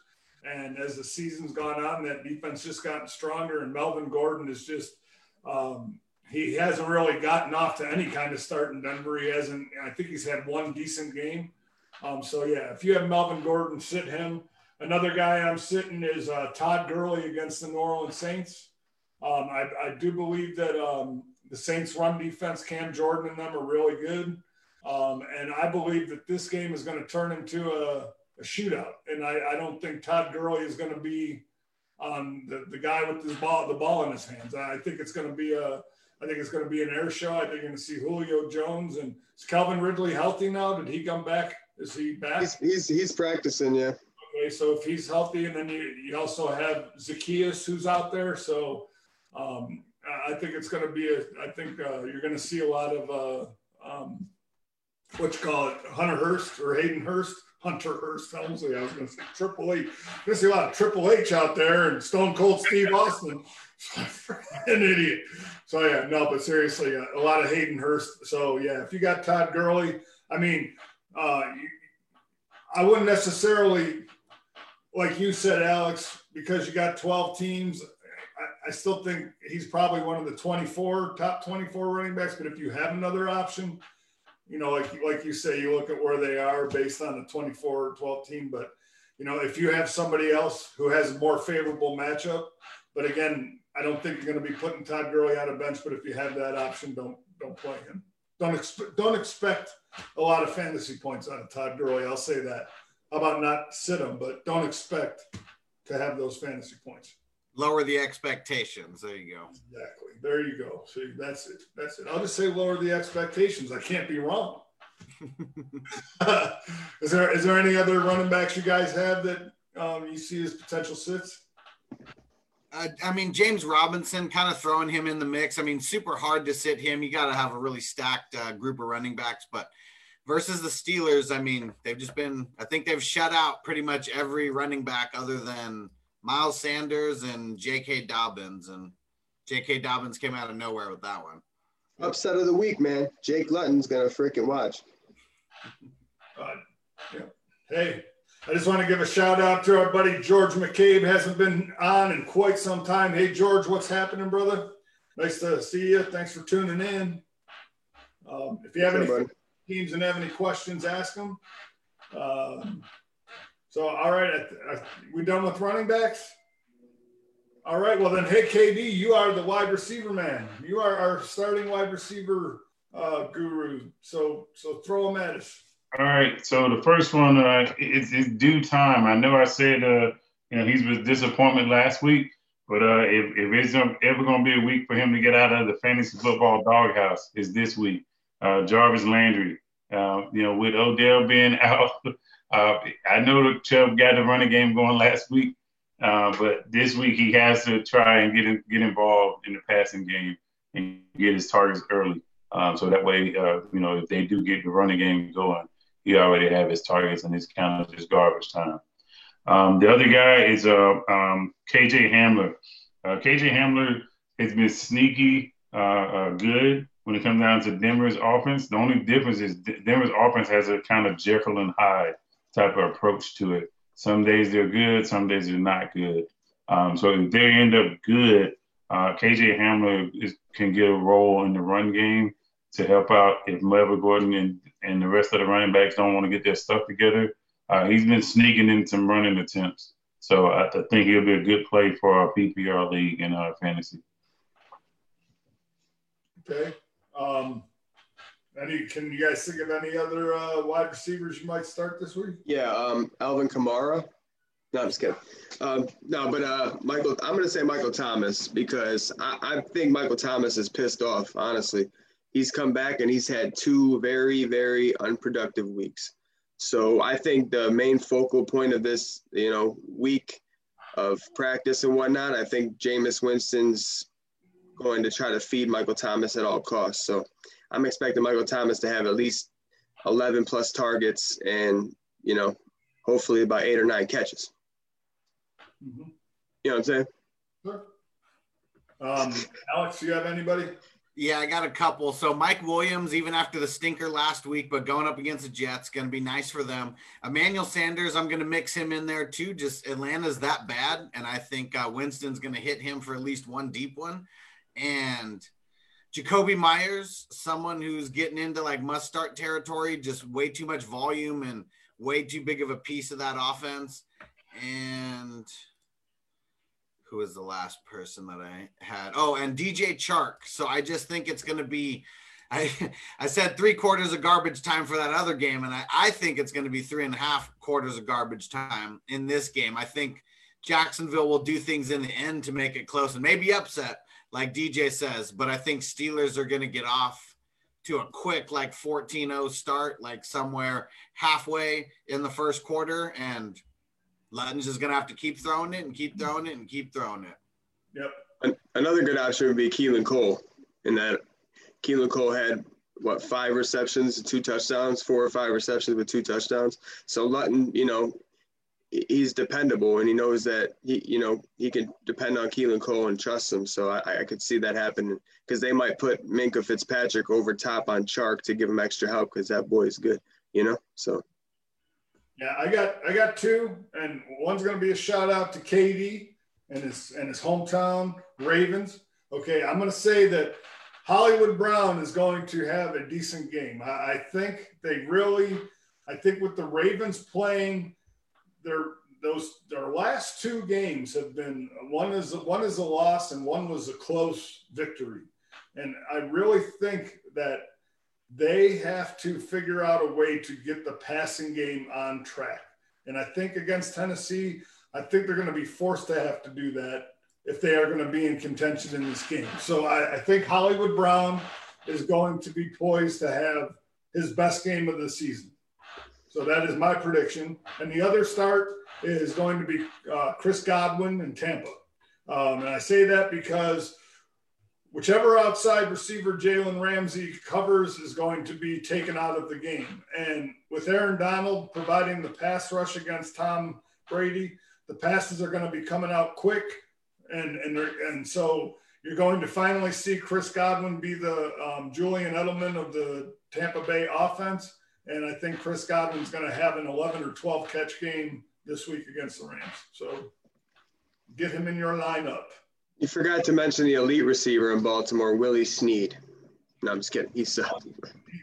And as the season's gone on, that defense just gotten stronger. And Melvin Gordon is just, um, he hasn't really gotten off to any kind of start in Denver. He hasn't, I think he's had one decent game. Um, so yeah, if you have Melvin Gordon, sit him. Another guy I'm sitting is uh, Todd Gurley against the New Orleans Saints. Um, I, I, do believe that um, the Saints' run defense, Cam Jordan and them are really good, um, and I believe that this game is going to turn into a, a shootout. And I, I, don't think Todd Gurley is going to be on the, the guy with this ball, the ball in his hands. I think it's going to be a I think it's going to be an air show. I think you're going to see Julio Jones and is Calvin Ridley healthy now? Did he come back? Is he back? He's he's, he's practicing, yeah. Okay, so if he's healthy, and then you, you also have Zaccheaus who's out there, so um, I think it's going to be a. I think uh, you're going to see a lot of uh, um, what you call it, Hunter Hurst or Hayden Hurst, Hunter Hurst. Helmsley. I was going to say Triple H. To see a lot of Triple H out there and Stone Cold Steve Austin. An idiot. So yeah, no, but seriously, uh, a lot of Hayden Hurst. So yeah, if you got Todd Gurley, I mean, uh, you, I wouldn't necessarily, like you said, Alex, because you got 12 teams. I, I still think he's probably one of the 24 top 24 running backs. But if you have another option, you know, like like you say, you look at where they are based on the 24 or 12 team. But you know, if you have somebody else who has a more favorable matchup, but again, I don't think you're going to be putting Todd Gurley on a bench. But if you have that option, don't don't play him. Don't expect don't expect a lot of fantasy points out of Todd Gurley. I'll say that. How about not sit him, but don't expect to have those fantasy points. Lower the expectations. There you go. Exactly. There you go. See, that's it. That's it. I'll just say lower the expectations. I can't be wrong. is there is there any other running backs you guys have that um, you see as potential sits? Uh, I mean, James Robinson, kind of throwing him in the mix. I mean, super hard to sit him. You got to have a really stacked uh, group of running backs. But versus the Steelers, I mean, they've just been, I think they've shut out pretty much every running back other than Miles Sanders and J.K. Dobbins. And J.K. Dobbins came out of nowhere with that one. Upset of the week, man. Jake Luton's going to freaking watch. Uh, yeah. Hey, I just want to give a shout out to our buddy George McCabe. Hasn't been on in quite some time. Hey, George, what's happening, brother? Nice to see you. Thanks for tuning in. Um, if you have Sure, any, buddy. teams and have any questions, ask them. Um, so, all right, we done with running backs? All right, well then, hey KD, you are the wide receiver man. You are our starting wide receiver uh, guru. So, so throw them at us. All right. So the first one, uh, it's, it's due time. I know I said, uh, you know, he's was disappointment last week, but uh, if, if it's ever going to be a week for him to get out of the fantasy football doghouse, is this week. Uh, Jarvis Landry, uh, you know, with Odell being out, uh, I know the Chubb got the running game going last week, uh, but this week he has to try and get in, get involved in the passing game and get his targets early. Um, so that way, uh, you know, if they do get the running game going, he already have his targets and his count is garbage time. Um, the other guy is uh, um, KJ Hamler. Uh, KJ Hamler has been sneaky good when it comes down to Denver's offense. The only difference is Denver's offense has a kind of Jekyll and Hyde type of approach to it. Some days they're good, some days they're not good. Um, so if they end up good, uh, KJ Hamler is, can get a role in the run game to help out if Melvin Gordon and, and the rest of the running backs don't want to get their stuff together. Uh, he's been sneaking in some running attempts. So I, I, think he'll be a good play for our PPR league and our fantasy. Okay. Um, any, can you guys think of any other uh, wide receivers you might start this week? Yeah, um, Alvin Kamara. No, I'm just kidding. Um, no, but uh, Michael, I'm going to say Michael Thomas because I, I think Michael Thomas is pissed off, honestly he's come back and he's had two very, very unproductive weeks. So I think the main focal point of this, you know, week of practice and whatnot, I think Jameis Winston's going to try to feed Michael Thomas at all costs. So I'm expecting Michael Thomas to have at least 11 plus targets and, you know, hopefully about eight or nine catches. Mm-hmm. You know what I'm saying? Sure. Um, Alex, do you have anybody? Yeah, I got a couple. So Mike Williams, even after the stinker last week, but going up against the Jets, going to be nice for them. Emmanuel Sanders, I'm going to mix him in there too. Just Atlanta's that bad, and I think uh, Winston's going to hit him for at least one deep one. And Jakobi Meyers, someone who's getting into like must start territory, just way too much volume and way too big of a piece of that offense. And who was the last person that I had? Oh, and DJ Chark. So I just think it's going to be. I I said three quarters of garbage time for that other game, and I, I think it's going to be three and a half quarters of garbage time in this game. I think Jacksonville will do things in the end to make it close and maybe upset, like DJ says. But I think Steelers are going to get off to a quick like 14-0 start, like somewhere halfway in the first quarter, and Luton's just gonna have to keep throwing it and keep throwing it and keep throwing it. Yep. Another good option would be Keelan Cole. In that Keelan Cole had what five receptions, two touchdowns, four or five receptions with two touchdowns. So Luton, you know, he's dependable and he knows that he, you know, he can depend on Keelan Cole and trust him. So I, I could see that happening because they might put Minkah Fitzpatrick over top on Chark to give him extra help because that boy is good, you know. So yeah, I got I got two, and one's to be a shout out to KD and his and his hometown Ravens. Okay, I'm to say that Hollywood Brown is going to have a decent game. I, I think they really, I think with the Ravens playing their those their last two games have been one is one is a loss and one was a close victory, and I really think that they have to figure out a way to get the passing game on track. And I think against Tennessee, I think they're going to be forced to have to do that if they are going to be in contention in this game. So I, I think Hollywood Brown is going to be poised to have his best game of the season. So that is my prediction. And the other start is going to be uh, Chris Godwin in Tampa. Um, and I say that because whichever outside receiver Jalen Ramsey covers is going to be taken out of the game. And with Aaron Donald providing the pass rush against Tom Brady, the passes are going to be coming out quick. And, and, and so you're going to finally see Chris Godwin be the um, Julian Edelman of the Tampa Bay offense. And I think Chris Godwin's going to have an 11 or 12 catch game this week against the Rams. So get him in your lineup. You forgot to mention the elite receiver in Baltimore, Willie Snead. No, I'm just kidding. He sucked.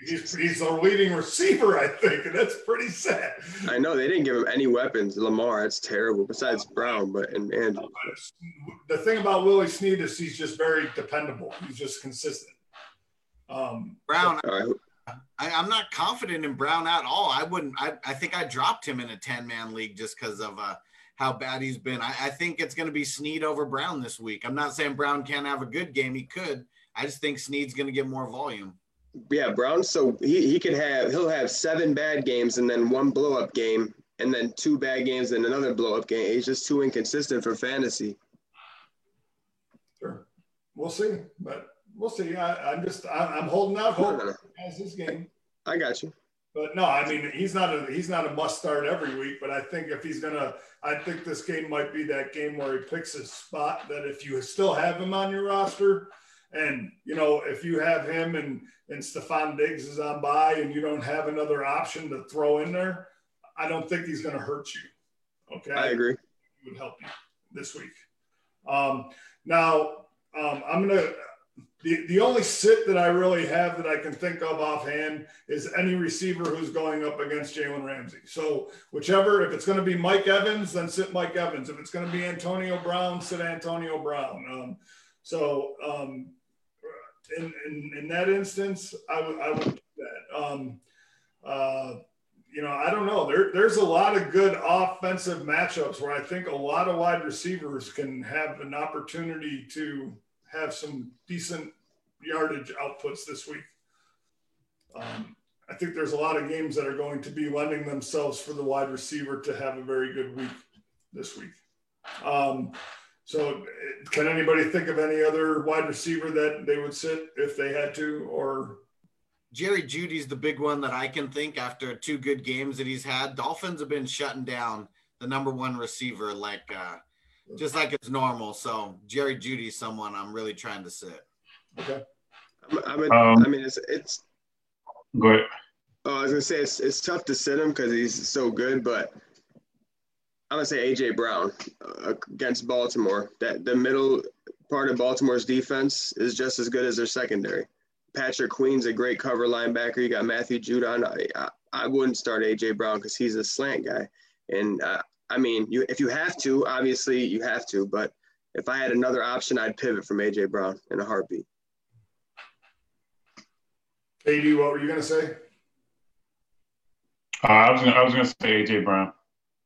He's, he's a leading receiver, I think, and that's pretty sad. I know they didn't give him any weapons. Lamar, it's terrible. Besides Brown, but and Andrew. The thing about Willie Snead is he's just very dependable. He's just consistent. Um, Brown, All right. I, I'm not confident in Brown at all. I wouldn't. I, I think I dropped him in a 10 man league just because of uh, how bad he's been. I, I think it's going to be Snead over Brown this week. I'm not saying Brown can't have a good game. He could. I just think Snead's going to get more volume. Yeah, Brown. So he, he could have he'll have seven bad games and then one blow up game and then two bad games and another blow up game. He's just too inconsistent for fantasy. Sure, we'll see, but we'll see. I, I'm just I, I'm holding out hope as this game. I got you. But no, I mean he's not a he's not a must start every week. But I think if he's gonna, I think this game might be that game where he picks his spot. That if you still have him on your roster, and you know if you have him and and Stefon Diggs is on by, and you don't have another option to throw in there, I don't think he's gonna hurt you. Okay, I agree. It would help you this week. Um, now um, I'm gonna the, the only sit that I really have that I can think of offhand is any receiver who's going up against Jalen Ramsey. So whichever, if it's going to be Mike Evans, then sit Mike Evans. If it's going to be Antonio Brown, sit Antonio Brown. Um, so um, in, in, in that instance, I would I would do that. Um, uh, you know, I don't know. There, there's a lot of good offensive matchups where I think a lot of wide receivers can have an opportunity to have some decent yardage outputs this week. Um, I think there's a lot of games that are going to be lending themselves for the wide receiver to have a very good week this week. Um, so, can anybody think of any other wide receiver that they would sit if they had to, or Jerry Jeudy's the big one that I can think after two good games that he's had. Dolphins have been shutting down the number one receiver like uh, just like it's normal. So Jerry Jeudy's someone I'm really trying to sit. okay? I mean, Um, I mean, it's it's. Go ahead. Oh, I was gonna say it's it's tough to sit him because he's so good, but I'm gonna say AJ Brown uh, against Baltimore. That the middle part of Baltimore's defense is just as good as their secondary. Patrick Queen's a great cover linebacker. You got Matthew Judon. I, I, I wouldn't start AJ Brown because he's a slant guy, and uh, I mean, you if you have to, obviously you have to. But if I had another option, I'd pivot from AJ Brown in a heartbeat. AD, what were you going to say? Uh, I was gonna, I was going to say AJ Brown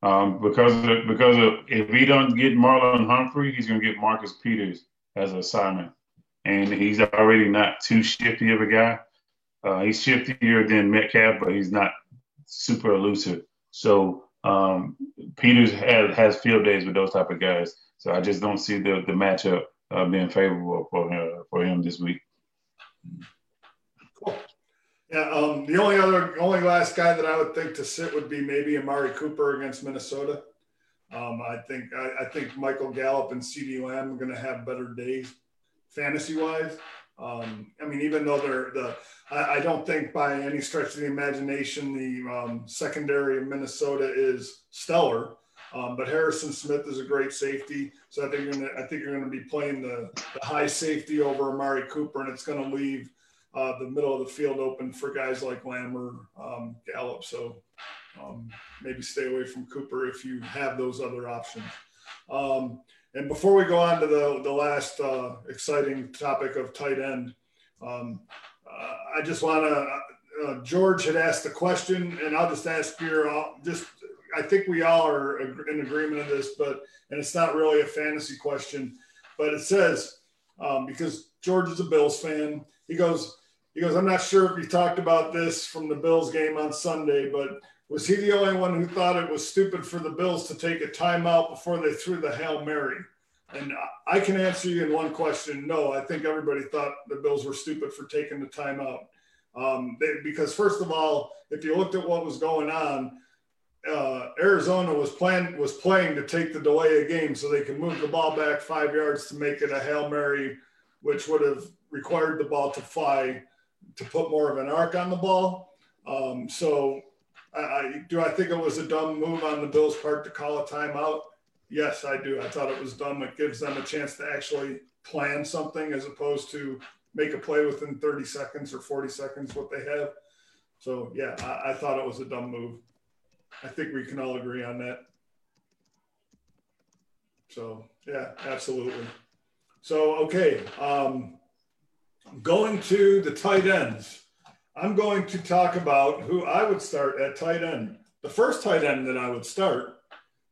um, because of, because of if he don't get Marlon Humphrey, he's going to get Marcus Peters as an assignment, and he's already not too shifty of a guy. Uh, he's shiftier than Metcalf, but he's not super elusive. So um, Peters has, has field days with those type of guys. So I just don't see the the matchup uh, being favorable for him, for him this week. Cool. Yeah, um, the only other, only last guy that I would think to sit would be maybe Amari Cooper against Minnesota. Um, I think I, I, think Michael Gallup and CeeDee Lamb are going to have better days, fantasy wise. Um, I mean, even though they're the, I, I, don't think by any stretch of the imagination the um, secondary of Minnesota is stellar. Um, but Harrison Smith is a great safety, so I think you're gonna, I think you're going to be playing the, the high safety over Amari Cooper, and it's going to leave uh, the middle of the field open for guys like Lamb or um, Gallup. So um, maybe stay away from Cooper if you have those other options. And before we go on to the, the last uh, exciting topic of tight end, um, uh, I just want to, uh, George had asked the question, and I'll just ask your, uh, just, I think we all are in agreement of this, but, and it's not really a fantasy question, but it says, um, because George is a Bills fan, he goes, he goes, I'm not sure if he talked about this from the Bills game on Sunday, but was he the only one who thought it was stupid for the Bills to take a timeout before they threw the Hail Mary? And I can answer you in one question. No, I think everybody thought the Bills were stupid for taking the timeout. Um, they, because first of all, if you looked at what was going on, uh, Arizona was playing was playing to take the delay of game so they can move the ball back five yards to make it a hail mary, which would have required the ball to fly to put more of an arc on the ball. Um, so, I, do I think it was a dumb move on the Bills' part to call a timeout? Yes, I do. I thought it was dumb. It gives them a chance to actually plan something as opposed to make a play within 30 seconds or 40 seconds, what they have. So yeah, I, I thought it was a dumb move. I think we can all agree on that. So yeah, absolutely. So okay, um, going to the tight ends. I'm going to talk about who I would start at tight end. The first tight end that I would start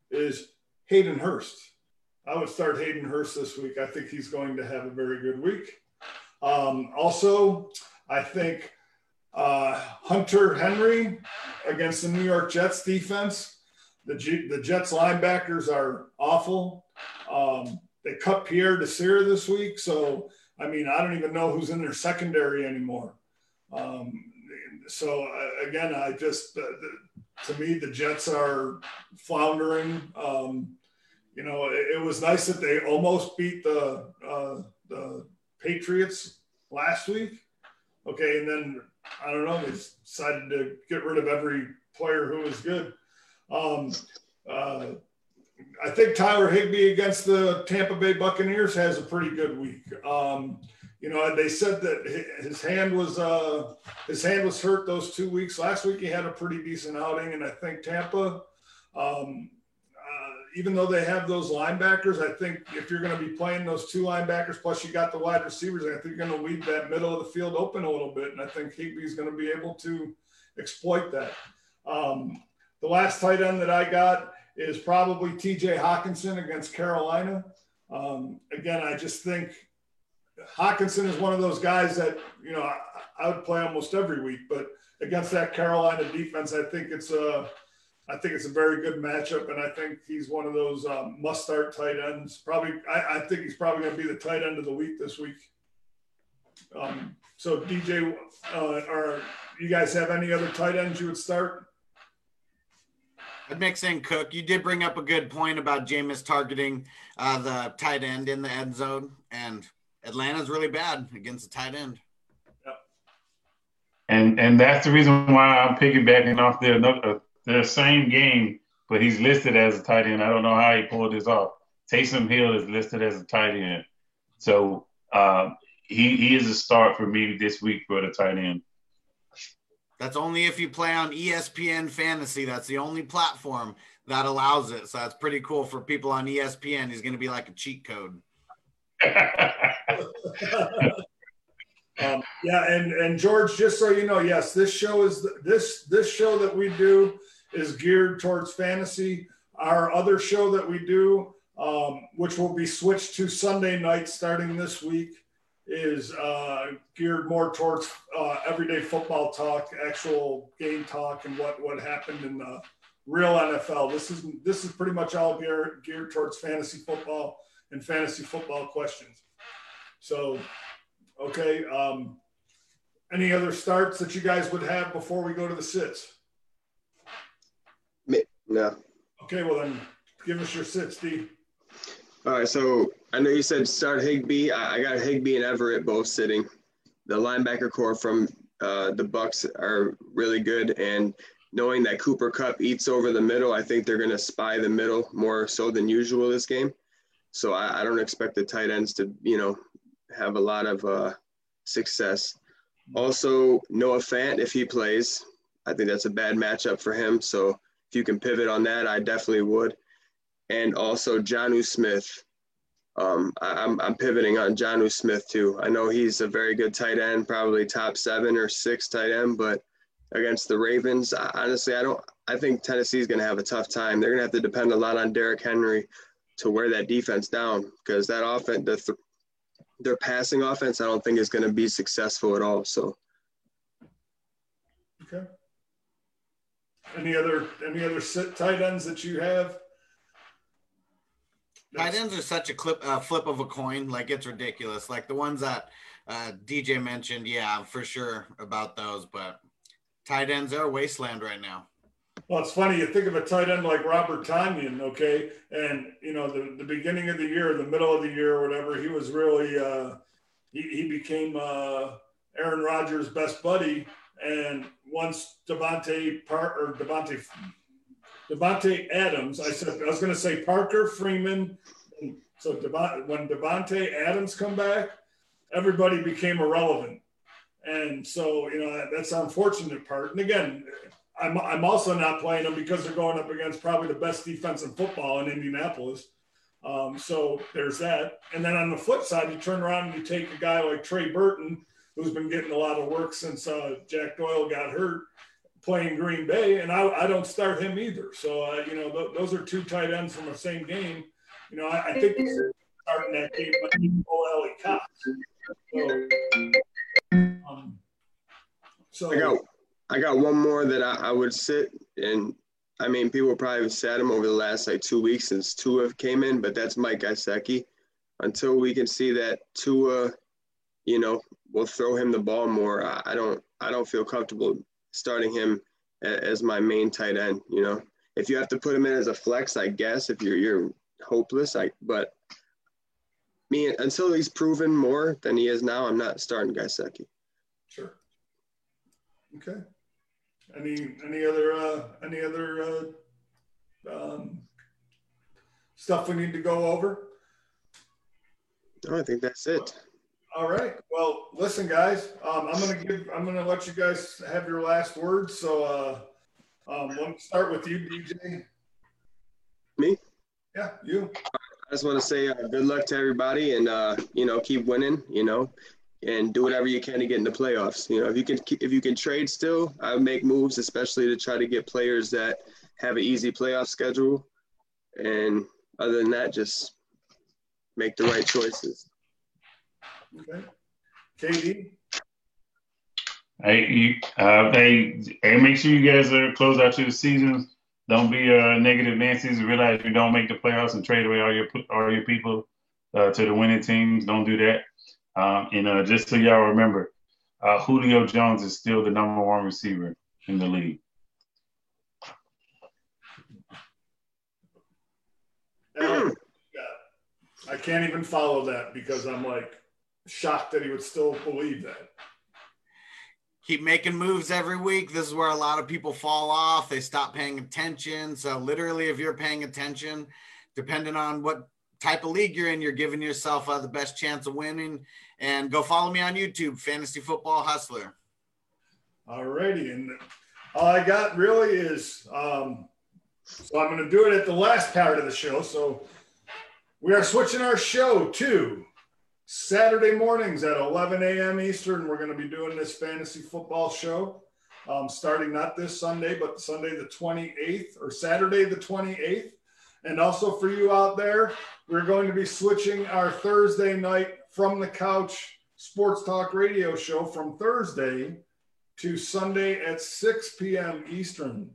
is Hayden Hurst. I would start Hayden Hurst this week. I think he's going to have a very good week. Um, also, I think uh, Hunter Henry against the New York Jets defense. The, G- the Jets linebackers are awful. Um, they cut Pierre Desir this week. So, I mean, I don't even know who's in their secondary anymore. Um, so, uh, again, I just, uh, the, to me, the Jets are floundering. Um, you know, it, it, was nice that they almost beat the, uh, the Patriots last week. Okay. And then I don't know, they decided to get rid of every player who was good. Um, uh, I think Tyler Higbee against the Tampa Bay Buccaneers has a pretty good week. Um, you know, they said that his hand was uh, his hand was hurt those two weeks. Last week he had a pretty decent outing, and I think Tampa, um, uh, even though they have those linebackers, I think if you're going to be playing those two linebackers plus you got the wide receivers, I think you're going to leave that middle of the field open a little bit, and I think Higbee's going to be able to exploit that. Um, the last tight end that I got is probably TJ Hockenson against Carolina. Um, again, I just think Hockenson is one of those guys that, you know, I, I, would play almost every week, but against that Carolina defense, I think it's a, I think it's a very good matchup, and I think he's one of those um, must-start tight ends. Probably, I, I think he's probably going to be the tight end of the week this week. Um, so, DJ, uh, are you guys have any other tight ends you would start? I'd mix in Cook. You did bring up a good point about Jameis targeting uh, the tight end in the end zone, and Atlanta's really bad against the tight end. Yep. And and that's the reason why I'm piggybacking off their uh, their same game, but he's listed as a tight end. I don't know how he pulled this off. Taysom Hill is listed as a tight end, so uh, he he is a start for me this week for the tight end. That's only if you play on ESPN Fantasy. That's the only platform that allows it. So that's pretty cool for people on ESPN. He's going to be like a cheat code. um, yeah, and and George, just so you know, yes, this show is this this show that we do is geared towards fantasy. Our other show that we do, um, which will be switched to Sunday night starting this week, is uh, geared more towards uh, everyday football talk, actual game talk, and what what happened in the real NFL. This is this is pretty much all geared geared towards fantasy football and fantasy football questions. So, okay. Um, any other starts that you guys would have before we go to the sits? No. Okay, well then, give us your sits, Steve. All right, so I know you said start Higbee. I got Higbee and Everett both sitting. The linebacker corps from uh, the Bucs are really good, and knowing that Cooper Kupp eats over the middle, I think they're going to spy the middle more so than usual this game. So I, I, don't expect the tight ends to, you know, have a lot of uh, success. Also, Noah Fant, if he plays, I think that's a bad matchup for him. So if you can pivot on that, I definitely would. And also Jonnu Smith um, I, am I'm pivoting on Jonnu Smith too. I know he's a very good tight end, probably top seven or six tight end, but against the Ravens, I, honestly, I don't. I think Tennessee's going to have a tough time. They're going to have to depend a lot on Derrick Henry to wear that defense down because that offense, the th- their passing offense, I don't think is going to be successful at all. So. Okay. Any other any other tight ends that you have? Tight ends are such a clip, uh, flip of a coin. Like it's ridiculous. Like the ones that uh, DJ mentioned, yeah, for sure about those. But tight ends are wasteland right now. Well, it's funny. You think of a tight end like Robert Tonyan, okay, and you know the, the beginning of the year, the middle of the year, or whatever, he was really uh, he, he became uh, Aaron Rodgers' best buddy. And once Davante Par- or Davante Davante Adams. I said I was going to say Parker Freeman. So when Davante Adams come back, everybody became irrelevant. And so, you know, that's the unfortunate part. And again, I'm, I'm also not playing them because they're going up against probably the best defense in football in Indianapolis. Um, so there's that. And then on the flip side, you turn around and you take a guy like Trey Burton, who's been getting a lot of work since uh, Jack Doyle got hurt playing Green Bay, and I, I don't start him either. So, uh, you know, th- those are two tight ends from the same game. You know, I, I think starting that game might be Ollie Cox. So, um, so I got I got one more that I, I would sit and I mean people probably have sat him over the last like two weeks since Tua came in, but that's Mike Gesicki. Until we can see that Tua, you know, will throw him the ball more, I, I don't I don't feel comfortable starting him as my main tight end. You know, if you have to put him in as a flex, I guess if you're you're hopeless, I but me until he's proven more than he is now, I'm not starting Gesicki. Sure. Okay. Any any other uh, any other uh, um, stuff we need to go over? No, I think that's it. All right. Well, listen, guys. Um, I'm gonna give. I'm gonna let you guys have your last words. So, uh, um, let me start with you, DJ. Me? Yeah, you. I just want to say uh, good luck to everybody, and uh, you know, keep winning. You know, and do whatever you can to get in the playoffs. You know, if you can if you can trade still, I would make moves, especially to try to get players that have an easy playoff schedule. And other than that, just make the right choices. Okay. KD. Hey, uh, hey, hey, make sure you guys are close out to the season. Don't be uh, negative Nancy's. Realize you don't make the playoffs and trade away all your all your people uh, to the winning teams. Don't do that. Um, and uh, just so y'all remember, uh, Julio Jones is still the number one receiver in the league. I can't even follow that because I'm like shocked that he would still believe that. Keep making moves every week. This is where a lot of people fall off. They stop paying attention. So, literally, if you're paying attention, depending on what type of league you're in, you're giving yourself uh, the best chance of winning. And go follow me on YouTube, Fantasy Football Hustler. All righty. And all I got really is um, so I'm going to do it at the last part of the show. So we are switching our show to Saturday mornings at 11 a.m. Eastern. We're going to be doing this fantasy football show um, starting not this Sunday, but Sunday the 28th or Saturday the 28th. And also for you out there, we're going to be switching our Thursday night from the couch sports talk radio show from Thursday to Sunday at 6 p.m. Eastern.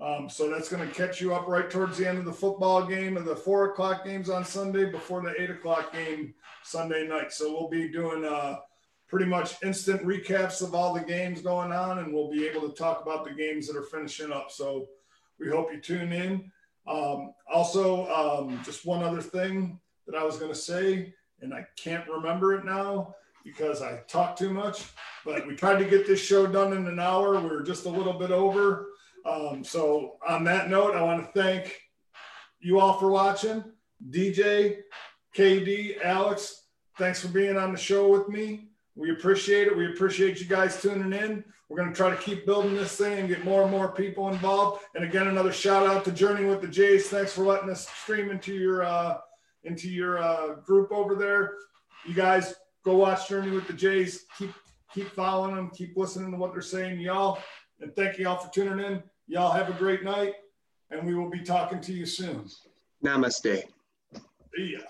Um, so that's going to catch you up right towards the end of the football game and the four o'clock games on Sunday before the eight o'clock game Sunday night. So we'll be doing uh, pretty much instant recaps of all the games going on, and we'll be able to talk about the games that are finishing up. So we hope you tune in. Um, also, um, just one other thing that I was going to say, and I can't remember it now because I talk too much, but we tried to get this show done in an hour. We are just a little bit over. Um, so, on that note, I want to thank you all for watching. DJ, KD, Alex, thanks for being on the show with me. We appreciate it. We appreciate you guys tuning in. We're going to try to keep building this thing and get more and more people involved. And again, another shout out to Journey with the Jays. Thanks for letting us stream into your uh, into your uh, group over there. You guys go watch Journey with the Jays. Keep keep following them. Keep listening to what they're saying, y'all. And thank you all for tuning in. Y'all have a great night, and we will be talking to you soon. Namaste. See ya.